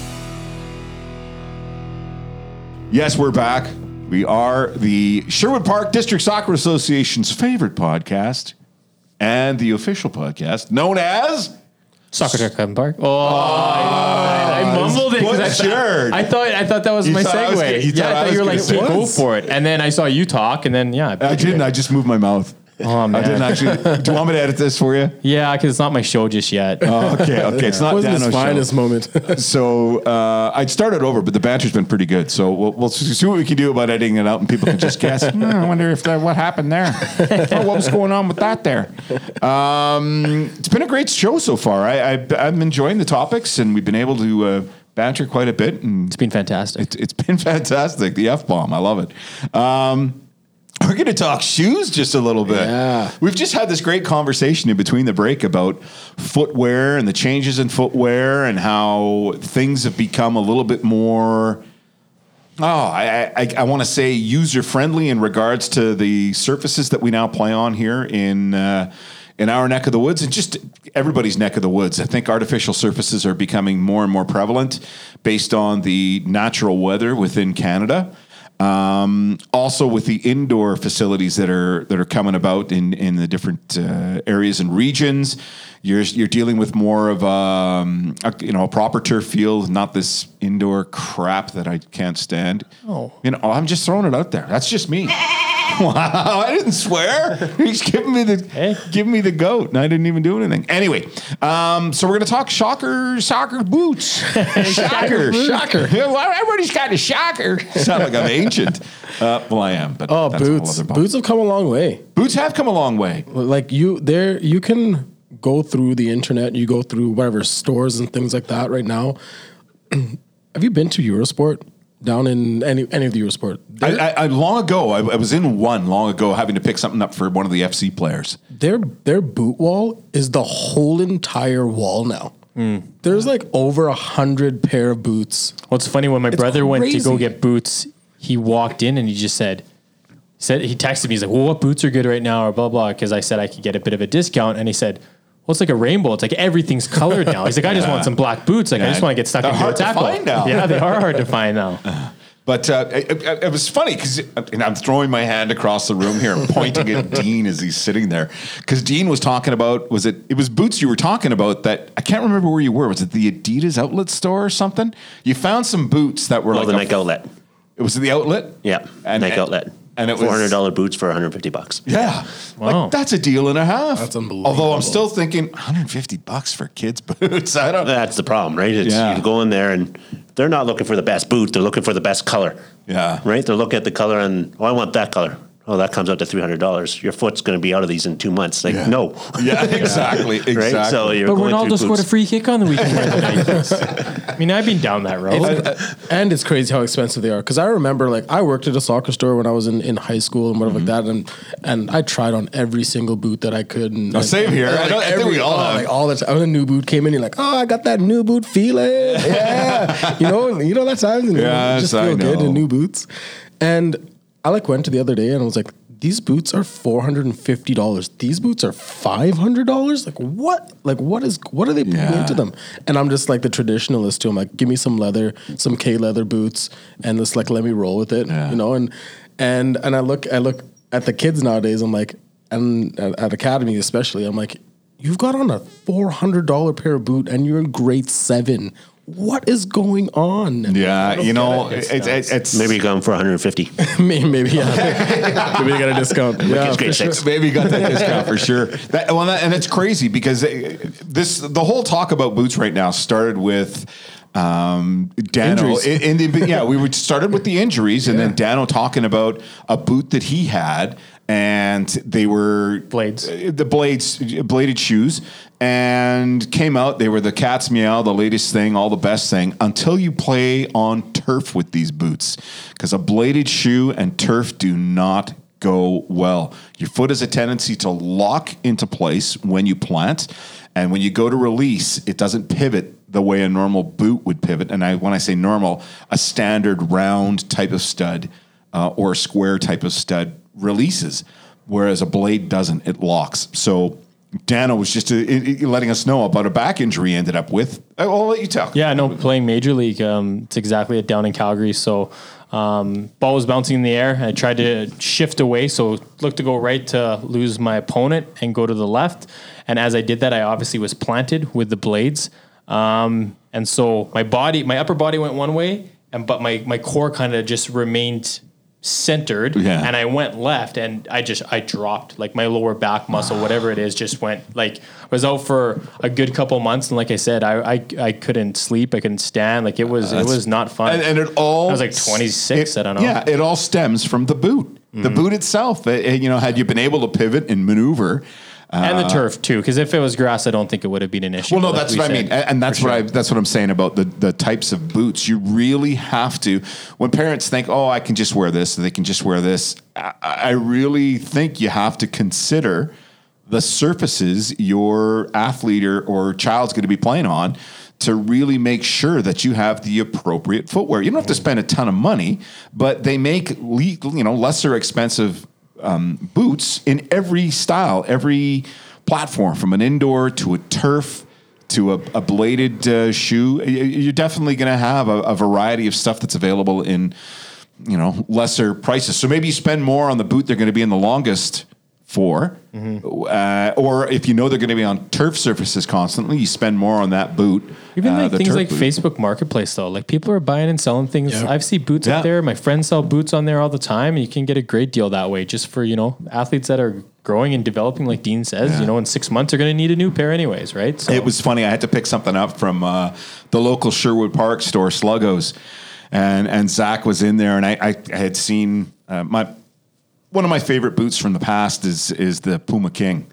Yes, we're back. We are the Sherwood Park District Soccer Association's favorite podcast and the official podcast known as. Soccer Talk in the Park. Oh, I, I mumbled it 'cause I, Butchered. thought, I thought I thought that was You my thought I was segue. gonna- you yeah, thought I I thought you were like, gonna say go for it. And then I saw you talk, and then yeah, I didn't. I just moved my mouth. Oh I man, didn't actually. Do you want me to edit this for you? yeah, because it's not my show just yet. Oh, okay, okay. It's not wasn't his Dano's show. finest moment. So uh, I'd started over, but the banter's been pretty good. So we'll, we'll see what we can do about editing it out, and people can just guess. "Hmm, I wonder if that, what happened there. oh, what was going on with that there? Um, it's been a great show so far. I, I, I'm enjoying the topics, and we've been able to uh, banter quite a bit, and it's been fantastic. it, it's been fantastic. The f bomb, I love it. Um, we're going to talk shoes just a little bit. Yeah. We've just had this great conversation in between the break about footwear and the changes in footwear and how things have become a little bit more. Oh, I, I, I want to say user friendly in regards to the surfaces that we now play on here in uh, in our neck of the woods and just everybody's neck of the woods. I think artificial surfaces are becoming more and more prevalent based on the natural weather within Canada. Um, also, with the indoor facilities that are that are coming about in in the different uh, areas and regions, you're you're dealing with more of um, a, you know a proper turf field, not this indoor crap that I can't stand. Oh. you know, I'm just throwing it out there. That's just me. wow, I didn't swear. He's giving me the Hey. giving me the goat, and I didn't even do anything. Anyway, um, so we're gonna talk shocker soccer boots. shocker, shocker. Well, everybody's got a shocker. Sound like I'm ancient. Uh, well, I am, but oh, boots! Boots have come a long way. Boots have come a long way. Like you, there you can go through the internet. You go through whatever stores and things like that. Right now, have you been to Eurosport down in any any of the Eurosport? I, I, I long ago, I, I was in one long ago, having to pick something up for one of the FC players. their their boot wall is the whole entire wall now. Hmm. There's like over a hundred pair of boots. What's funny when my brother went to go get boots, he walked in and he just said, said he texted me. He's like, "Well, what boots are good right now?" Or blah blah. Because I said I could get a bit of a discount, and he said, "Well, it's like a rainbow. It's like everything's colored now." He's like, "I just want some black boots. Like I just want to get stuck They're into a hard to tackle." find now. Yeah, they are hard to find now. But uh, it, it- it was funny because, and I'm throwing my hand across the room here and pointing at Dean as he's sitting there, because Dean was talking about was it it was boots you were talking about that I can't remember where you were. Was it the Adidas outlet store or something? You found some boots that were Oh, like the a- Nike outlet. It was the outlet. Yeah, And- Nike and- outlet. And it was- four hundred dollar boots for one hundred fifty bucks. Yeah, Wow. like that's a deal and a half. That's unbelievable. Although I'm still thinking 150 bucks for kids boots. I don't. That's the problem, right? It's Yeah. you go in there and they're not looking for the best boot; they're looking for the best color. Yeah. right. They're looking at the color and oh, I want that color. Oh, that comes out to three hundred dollars. Your foot's going to be out of these in two months. Like no, Yeah, exactly, exactly. right? So you're But going Ronaldo through scored a boots. free kick on the weekend. I mean, I've been down that road. and it's crazy how expensive they are. Because I remember, like, I worked at a soccer store when I was in, in high school and whatever Mm-hmm. like that, and and I tried on every single boot that I could. And, Now, same here. I don't- I think we all oh, have. like all the time. When a new boot came in, you're like, oh, I got that new boot feeling. Yeah, you know, you know that time. You know, Yes, just I feel good in new boots. And I like went to the other day and I was like. These boots are four hundred and fifty dollars. These boots are five hundred dollars. Like what? Like what is? What are they putting Yeah. into them? And I'm just like the traditionalist too. I'm like, give me some leather, some K leather boots, and just like let me roll with it, Yeah. you know. And and and I look, I look at the kids nowadays. I'm like, and at, at academy especially, I'm like, you've got on a four hundred dollar pair of boot, and you're in grade seven. What is going on? Yeah, you know, It's it's, it's, it's Maybe you're going for 150. maybe, maybe, yeah. maybe they got a discount. Yeah, Wicked for sure. Six. Maybe you got that discount for sure. That, well, that, and it's crazy because uh, this the whole talk about boots right now started with um, Dano. In, in the, yeah, we started with the injuries, and then Dano talking about a boot that he had, and they were Blades. uh, the blades, bladed shoes, and came out. They were the cat's meow, the latest thing, all the best thing. Until you play on turf with these boots, because a bladed shoe and turf do not go well. Your foot has a tendency to lock into place when you plant, and when you go to release, it doesn't pivot the way a normal boot would pivot. And I, when I say normal, a standard round type of stud uh, or a square type of stud releases, whereas a blade doesn't. It locks. So. Dano was just uh, letting us know about a back injury he ended up with. I'll I'll let you tell. Yeah, no, playing major league. Um, it's exactly it down in Calgary. So, um, ball was bouncing in the air. I tried to shift away, so looked to go right to lose my opponent and go to the left. And as I did that, I obviously was planted with the blades. Um, and so my body, my upper body went one way, and but my my core kind of just remained centered Yeah. and I went left and I just I dropped like my lower back muscle whatever it is just went like I was out for a good couple months and like I said I I, I couldn't sleep I couldn't stand like it was it was not fun And, and it all I was like 26 I don't know Yeah, it all stems from the boot. The boot itself. uh, uh, you know, had you been able to pivot and maneuver. And the uh, turf too because if it was grass I don't think it would have been an issue Well, no, like that's we what I mean, and and that's what I that's what I'm saying about the the types of boots. You really have to. When parents think, "Oh, I can just wear this," they can just wear this. I, I really think you have to consider the surfaces your athlete or, or child's going to be playing on to really make sure that you have the appropriate footwear. You don't have to mm-hmm. spend a ton of money, but they make le- you know lesser expensive um, boots in every style, every platform, from an indoor to a turf to a, a bladed uh, shoe. You're definitely going to have a, a variety of stuff that's available in you know lesser prices. So maybe you spend more on the boot they're going to be in the longest for, uh, or if you know they're going to be on turf surfaces constantly, you spend more on that boot. Even uh, like the things like boot. Facebook Marketplace though, like people are buying and selling things. Yeah. I've seen boots Yeah. out there. My friends sell boots on there all the time, and you can get a great deal that way. Just for you know athletes that are growing and developing, like Dean says, Yeah. you know, in six months they're going to need a new pair anyways, right? So It was funny. I had to pick something up from uh, the local Sherwood Park store, Sluggos, and and Zach was in there, and I, I, I had seen uh, my one of my favorite boots from the past is is the Puma King.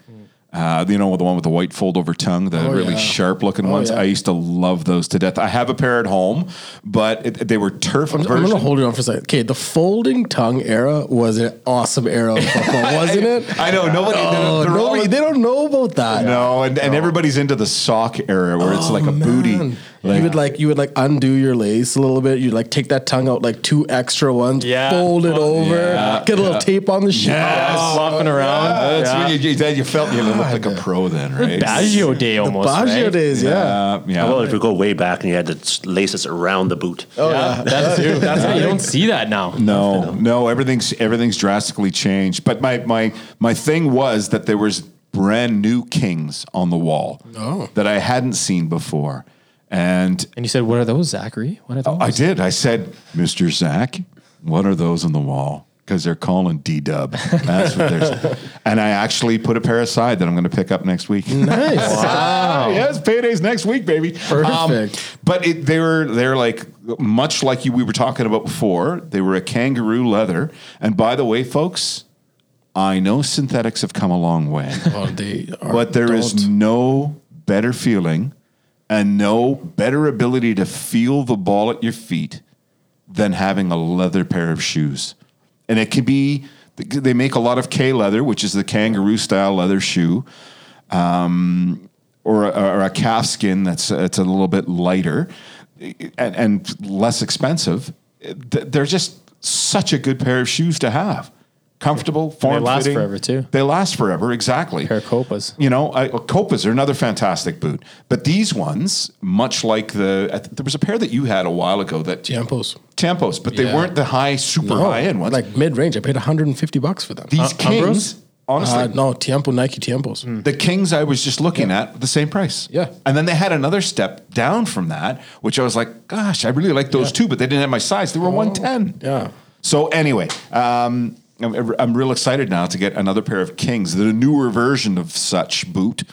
Uh, you know the one with the white fold over tongue, the Oh, really yeah. sharp looking ones. yeah. I used to love those to death. I have a pair at home, but it, they were turf I'm, I'm gonna hold it on for a second. Okay, the folding tongue era was an awesome era of football, wasn't it? I know nobody. Oh, they're all- nobody, they don't know about that. no, and, and everybody's into the sock era where it's like a booty. Man. Like- you would like you would like undo your lace a little bit. You'd like take that tongue out like two extra ones, Yeah. fold it Oh, over, yeah. get a little tape on the shoe. Yeah, flopping oh, around. That's Yeah. when you, you, you felt you looked like a pro then, right? Baggio day almost. The Baggio right? days, yeah. Yeah. Well, if we go way back and you had the laces around the boot. Oh Yeah, yeah. that's too. That's why you don't see that now. No, no, everything's everything's drastically changed. But my my my thing was that there was brand new kings on the wall Oh. that I hadn't seen before, and And you said, "What are those, Zachary? What are those?" I did. I said, Mister Zach, what are those on the wall? Because they're calling D Dub. That's what they're. and I actually put a pair aside that I'm going to pick up next week. Nice. Wow. yes, payday's next week, baby. Um, Perfect. but it, they were they're like much like you we were talking about before. They were a kangaroo leather. And by the way, folks, I know synthetics have come a long way, Oh, they are but there is don't. no better feeling and no better ability to feel the ball at your feet than having a leather pair of shoes. And it can be they make a lot of K leather, which is the kangaroo style leather shoe um, or, a, or a calf skin that's it's a little bit lighter and, and less expensive. They're just such a good pair of shoes to have. Comfortable, form They last fitting. forever, too. They last forever, exactly. Pair of Copas. You know, I, Copas are another fantastic boot, but these ones, much like the, there was a pair that you had a while ago that Jampos. Tampos, but they Yeah. weren't the high, super high end ones. like mid range. I paid 150 bucks for them. these Uh, kings, Umbros? Honestly, Uh, no, Tiempo, Nike Tiempos. the Kings I was just looking at the same price. Yeah. and then they had another step down from that, which I was like, gosh, I really like those too, but they didn't have my size. They were one ten. Yeah. So anyway, um, I'm, I'm real excited now to get another pair of Kings, the newer version of such boot.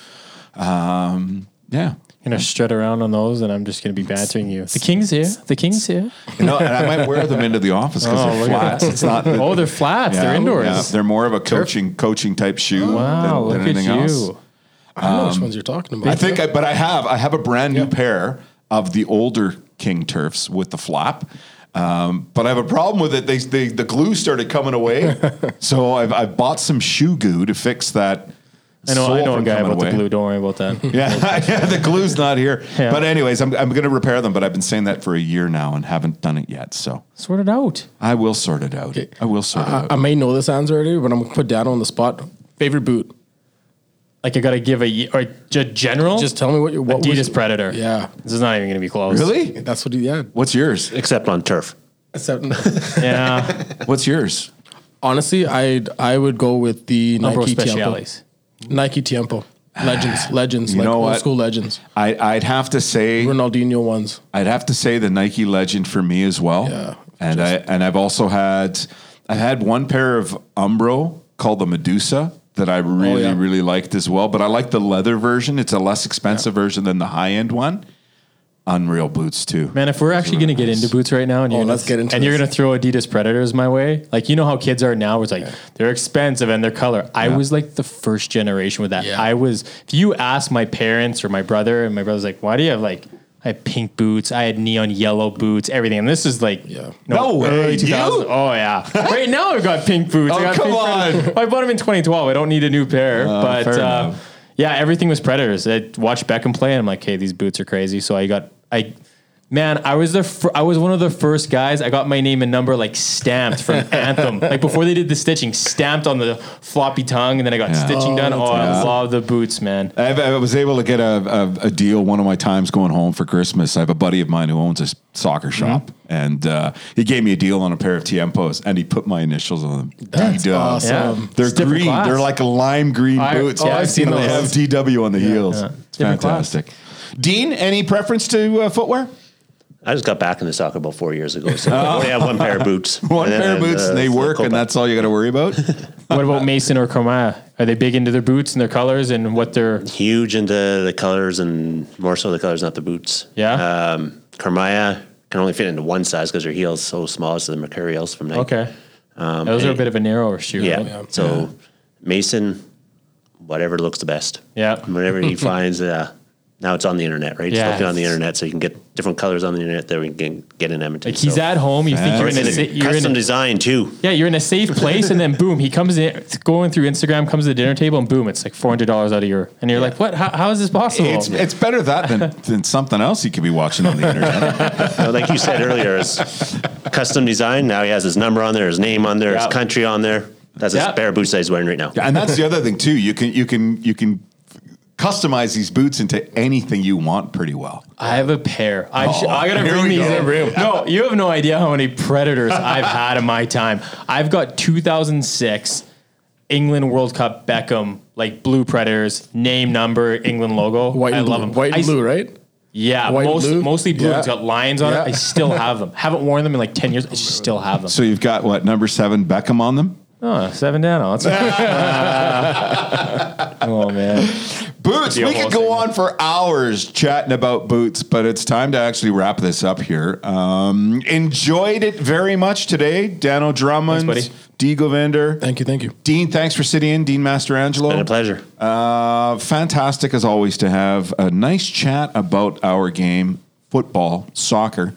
Um, yeah. gonna strut around on those, and I'm just gonna be bantering you. The king's here. The king's here. You know, and I might wear them into the office because Oh, they're flats. It's not. Oh, they're flats. they're indoors. Yeah, they're more of a coaching coaching type shoe wow, than, than look at anything you. else. I don't know which ones you're talking about. I think, I, but I have I have a brand new pair of the older King Turfs with the flap. Um, but I have a problem with it. They, they the glue started coming away, so I've, I've bought some shoe goo to fix that. I know. I know a guy about the glue. Don't worry about that. Yeah, yeah, the glue's not here. Yeah. But anyways, I'm I'm going to repair them. But I've been saying that for a year now and haven't done it yet. So Sort it out. I will sort it out. I will sort it out. I may know this answer already, but I'm gonna put down on the spot. Favorite boot? Like I gotta give a or j- general. Just tell me what your what was- Adidas Predator. Yeah, This is not even gonna be close. really? that's what he yeah. What's yours? except on turf. Except, Yeah. What's yours? honestly, I I would go with the Umbro Nike Tiempo. Speciales. Nike Tiempo. Ah, legends, legends, You like know old what? school legends. I I'd have to say Ronaldinho ones. I'd have to say the Nike Legend for me as well. Yeah, and I and I've also had I've had one pair of Umbro called the Medusa that I oh, really yeah. really liked as well. But I like the leather version. It's a less expensive version than the high end one. Unreal boots too. Man, if we're actually gonna get into boots right now, and oh, you're Oh, gonna, let's get into and you're gonna throw Adidas Predators my way, like you know how kids are now, where it's like they're expensive and their color. I was like the first generation with that. Yeah. I was. If you ask my parents or my brother, and my brother's like, "Why do you have like?" I had pink boots. I had neon yellow boots. Everything, and this is like, Yeah. you know, No way, early you? Oh yeah. right now I've got pink boots. Oh, I got come pink on. Predators. I bought them in 2012. I don't need a new pair, but fair uh, yeah, everything was Predators. I watched Beckham play, and I'm like, hey, these boots are crazy. So I got I. Man, I was the fir- I was one of the first guys. I got my name and number like stamped from Anthem, like before they did the stitching, stamped on the floppy tongue, and then I got Yeah. stitching done. Oh, Oh, I love the boots, man. I, I was able to get a, a, a deal one of my times going home for Christmas. I have a buddy of mine who owns a s- soccer shop, and uh, he gave me a deal on a pair of Tiempos, and he put my initials on them. That's He does. awesome. Yeah. They're It's different green. class. They're like lime green I- boots. oh, I've seen And They have those. DW on the heels. Yeah. It's Different class. fantastic. Dean, any preference to uh, footwear? I just got back in the soccer about four years ago, so I only have one pair of boots. One And then, pair of boots, uh, and they work, and that's all you got to worry about. What about Mason or Cormaya? Are they big into their boots and their colors and what they're? huge into the colors and more so the colors, not the boots. Yeah? Um, Carmaya can only fit into one size because their heel's so small. It's the Mercurials from Nike. Okay, Um, those are a bit of a narrower shoe. Yeah. right? So Mason, whatever looks the best. Yeah. Whatever he finds. Uh, now it's on the internet, right? Yeah. It's looking on the internet, so you can get different colors on the internet that we can get in Edmonton. Like he's so. at home, you think you're in a sa- you're in custom a, design too. yeah you're in a safe place, and then boom, he comes in, going through Instagram, comes to the dinner table, and boom, it's like four hundred dollars out of your, and you're like, what? How, how is this possible? it's it's better that than, than something else you could be watching on the internet. Uh, like you said earlier, is custom design. Now he has his number on there, his name on there, Yeah. his country on there. That's Yeah. his pair of boots that he's wearing right now. and that's the other thing too. You can you can you can customize these boots into anything you want pretty well. I have a pair. I, sh- Oh, I gotta bring we these go. in. No, you have no idea how many predators I've had in my time. I've got 2006 England World Cup Beckham like blue predators, name, number, England logo. White I and love blue. them. White I and s- blue, right? Yeah, White and most, blue? mostly blue. Yeah. It's got lions on Yeah. it. I still have them. Haven't worn them in like 10 years. I just still have them. So you've got what number seven Beckham on them. Oh, seven down. Oh, it's- oh man. Boots. Could be a We could go segment. on for hours chatting about boots, but it's time to actually wrap this up here. Um, enjoyed it very much today, Dano Drummond, Thanks, D. Govinder. Thank you, thank you. Dean, thanks for sitting in. Dean Mastrangelo. Been a pleasure. Uh, fantastic as always to have a nice chat about our game, football, soccer,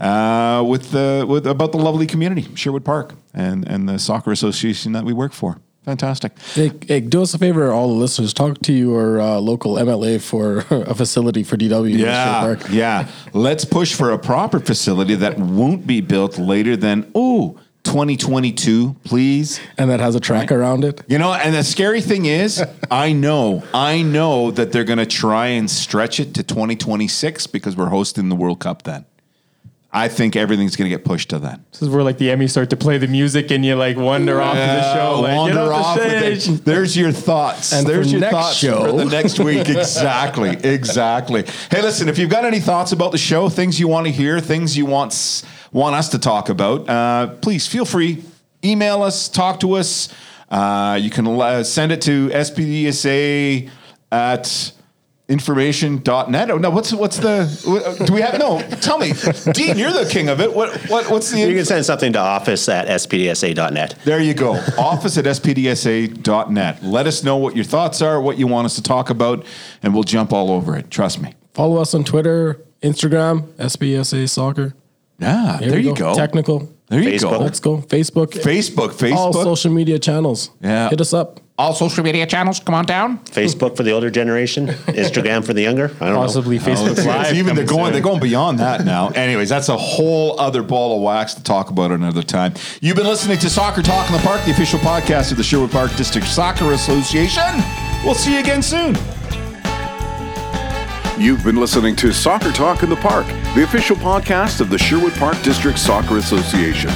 uh, with the with about the lovely community, Sherwood Park, and and the soccer association that we work for. Fantastic. Do us a favor, all the listeners. Talk to your uh, local MLA for a facility for DW. Yeah, Park. yeah. Let's push for a proper facility that won't be built later than oh 2022, please. and that has a track around it. You know, and the scary thing is, I know, I know that they're going to try and stretch it to 2026 because we're hosting the World Cup then. I think everything's going to get pushed to then. This is where like the Emmys start to play the music and you like wander off to the show. Like, wander get off off the with stage. it. There's your thoughts. And There's your next thoughts show- for the next week. Exactly. exactly. Hey, listen, if you've got any thoughts about the show, things you want to hear, things you want want us to talk about, uh, please feel free. Email us, talk to us. Uh, you can uh, send it to SPDSA at information.net. Oh no, what's what's the do we have no, tell me. Dean, you're the king of it. What what what's the You can send something to office at spdsa.net. there you go. Office at spdsa.net. Let us know what your thoughts are, what you want us to talk about, and we'll jump all over it. Trust me. Follow us on Twitter, Instagram, SBSA Soccer. Yeah, Here there you go. Technical. There you go. Let's go. Facebook. Facebook, facebook All Facebook. social media channels. Yeah. Hit us up. All social media channels. Come on down. Facebook for the older generation, Instagram for the younger. I don't know. Possibly Facebook It's- Live. it's even they're going soon. they're going beyond that now. Anyways, that's a whole other ball of wax to talk about another time. You've been listening to Soccer Talk in the Park, the official podcast of the Sherwood Park District Soccer Association. We'll see you again soon. You've been listening to Soccer Talk in the Park, the official podcast of the Sherwood Park District Soccer Association.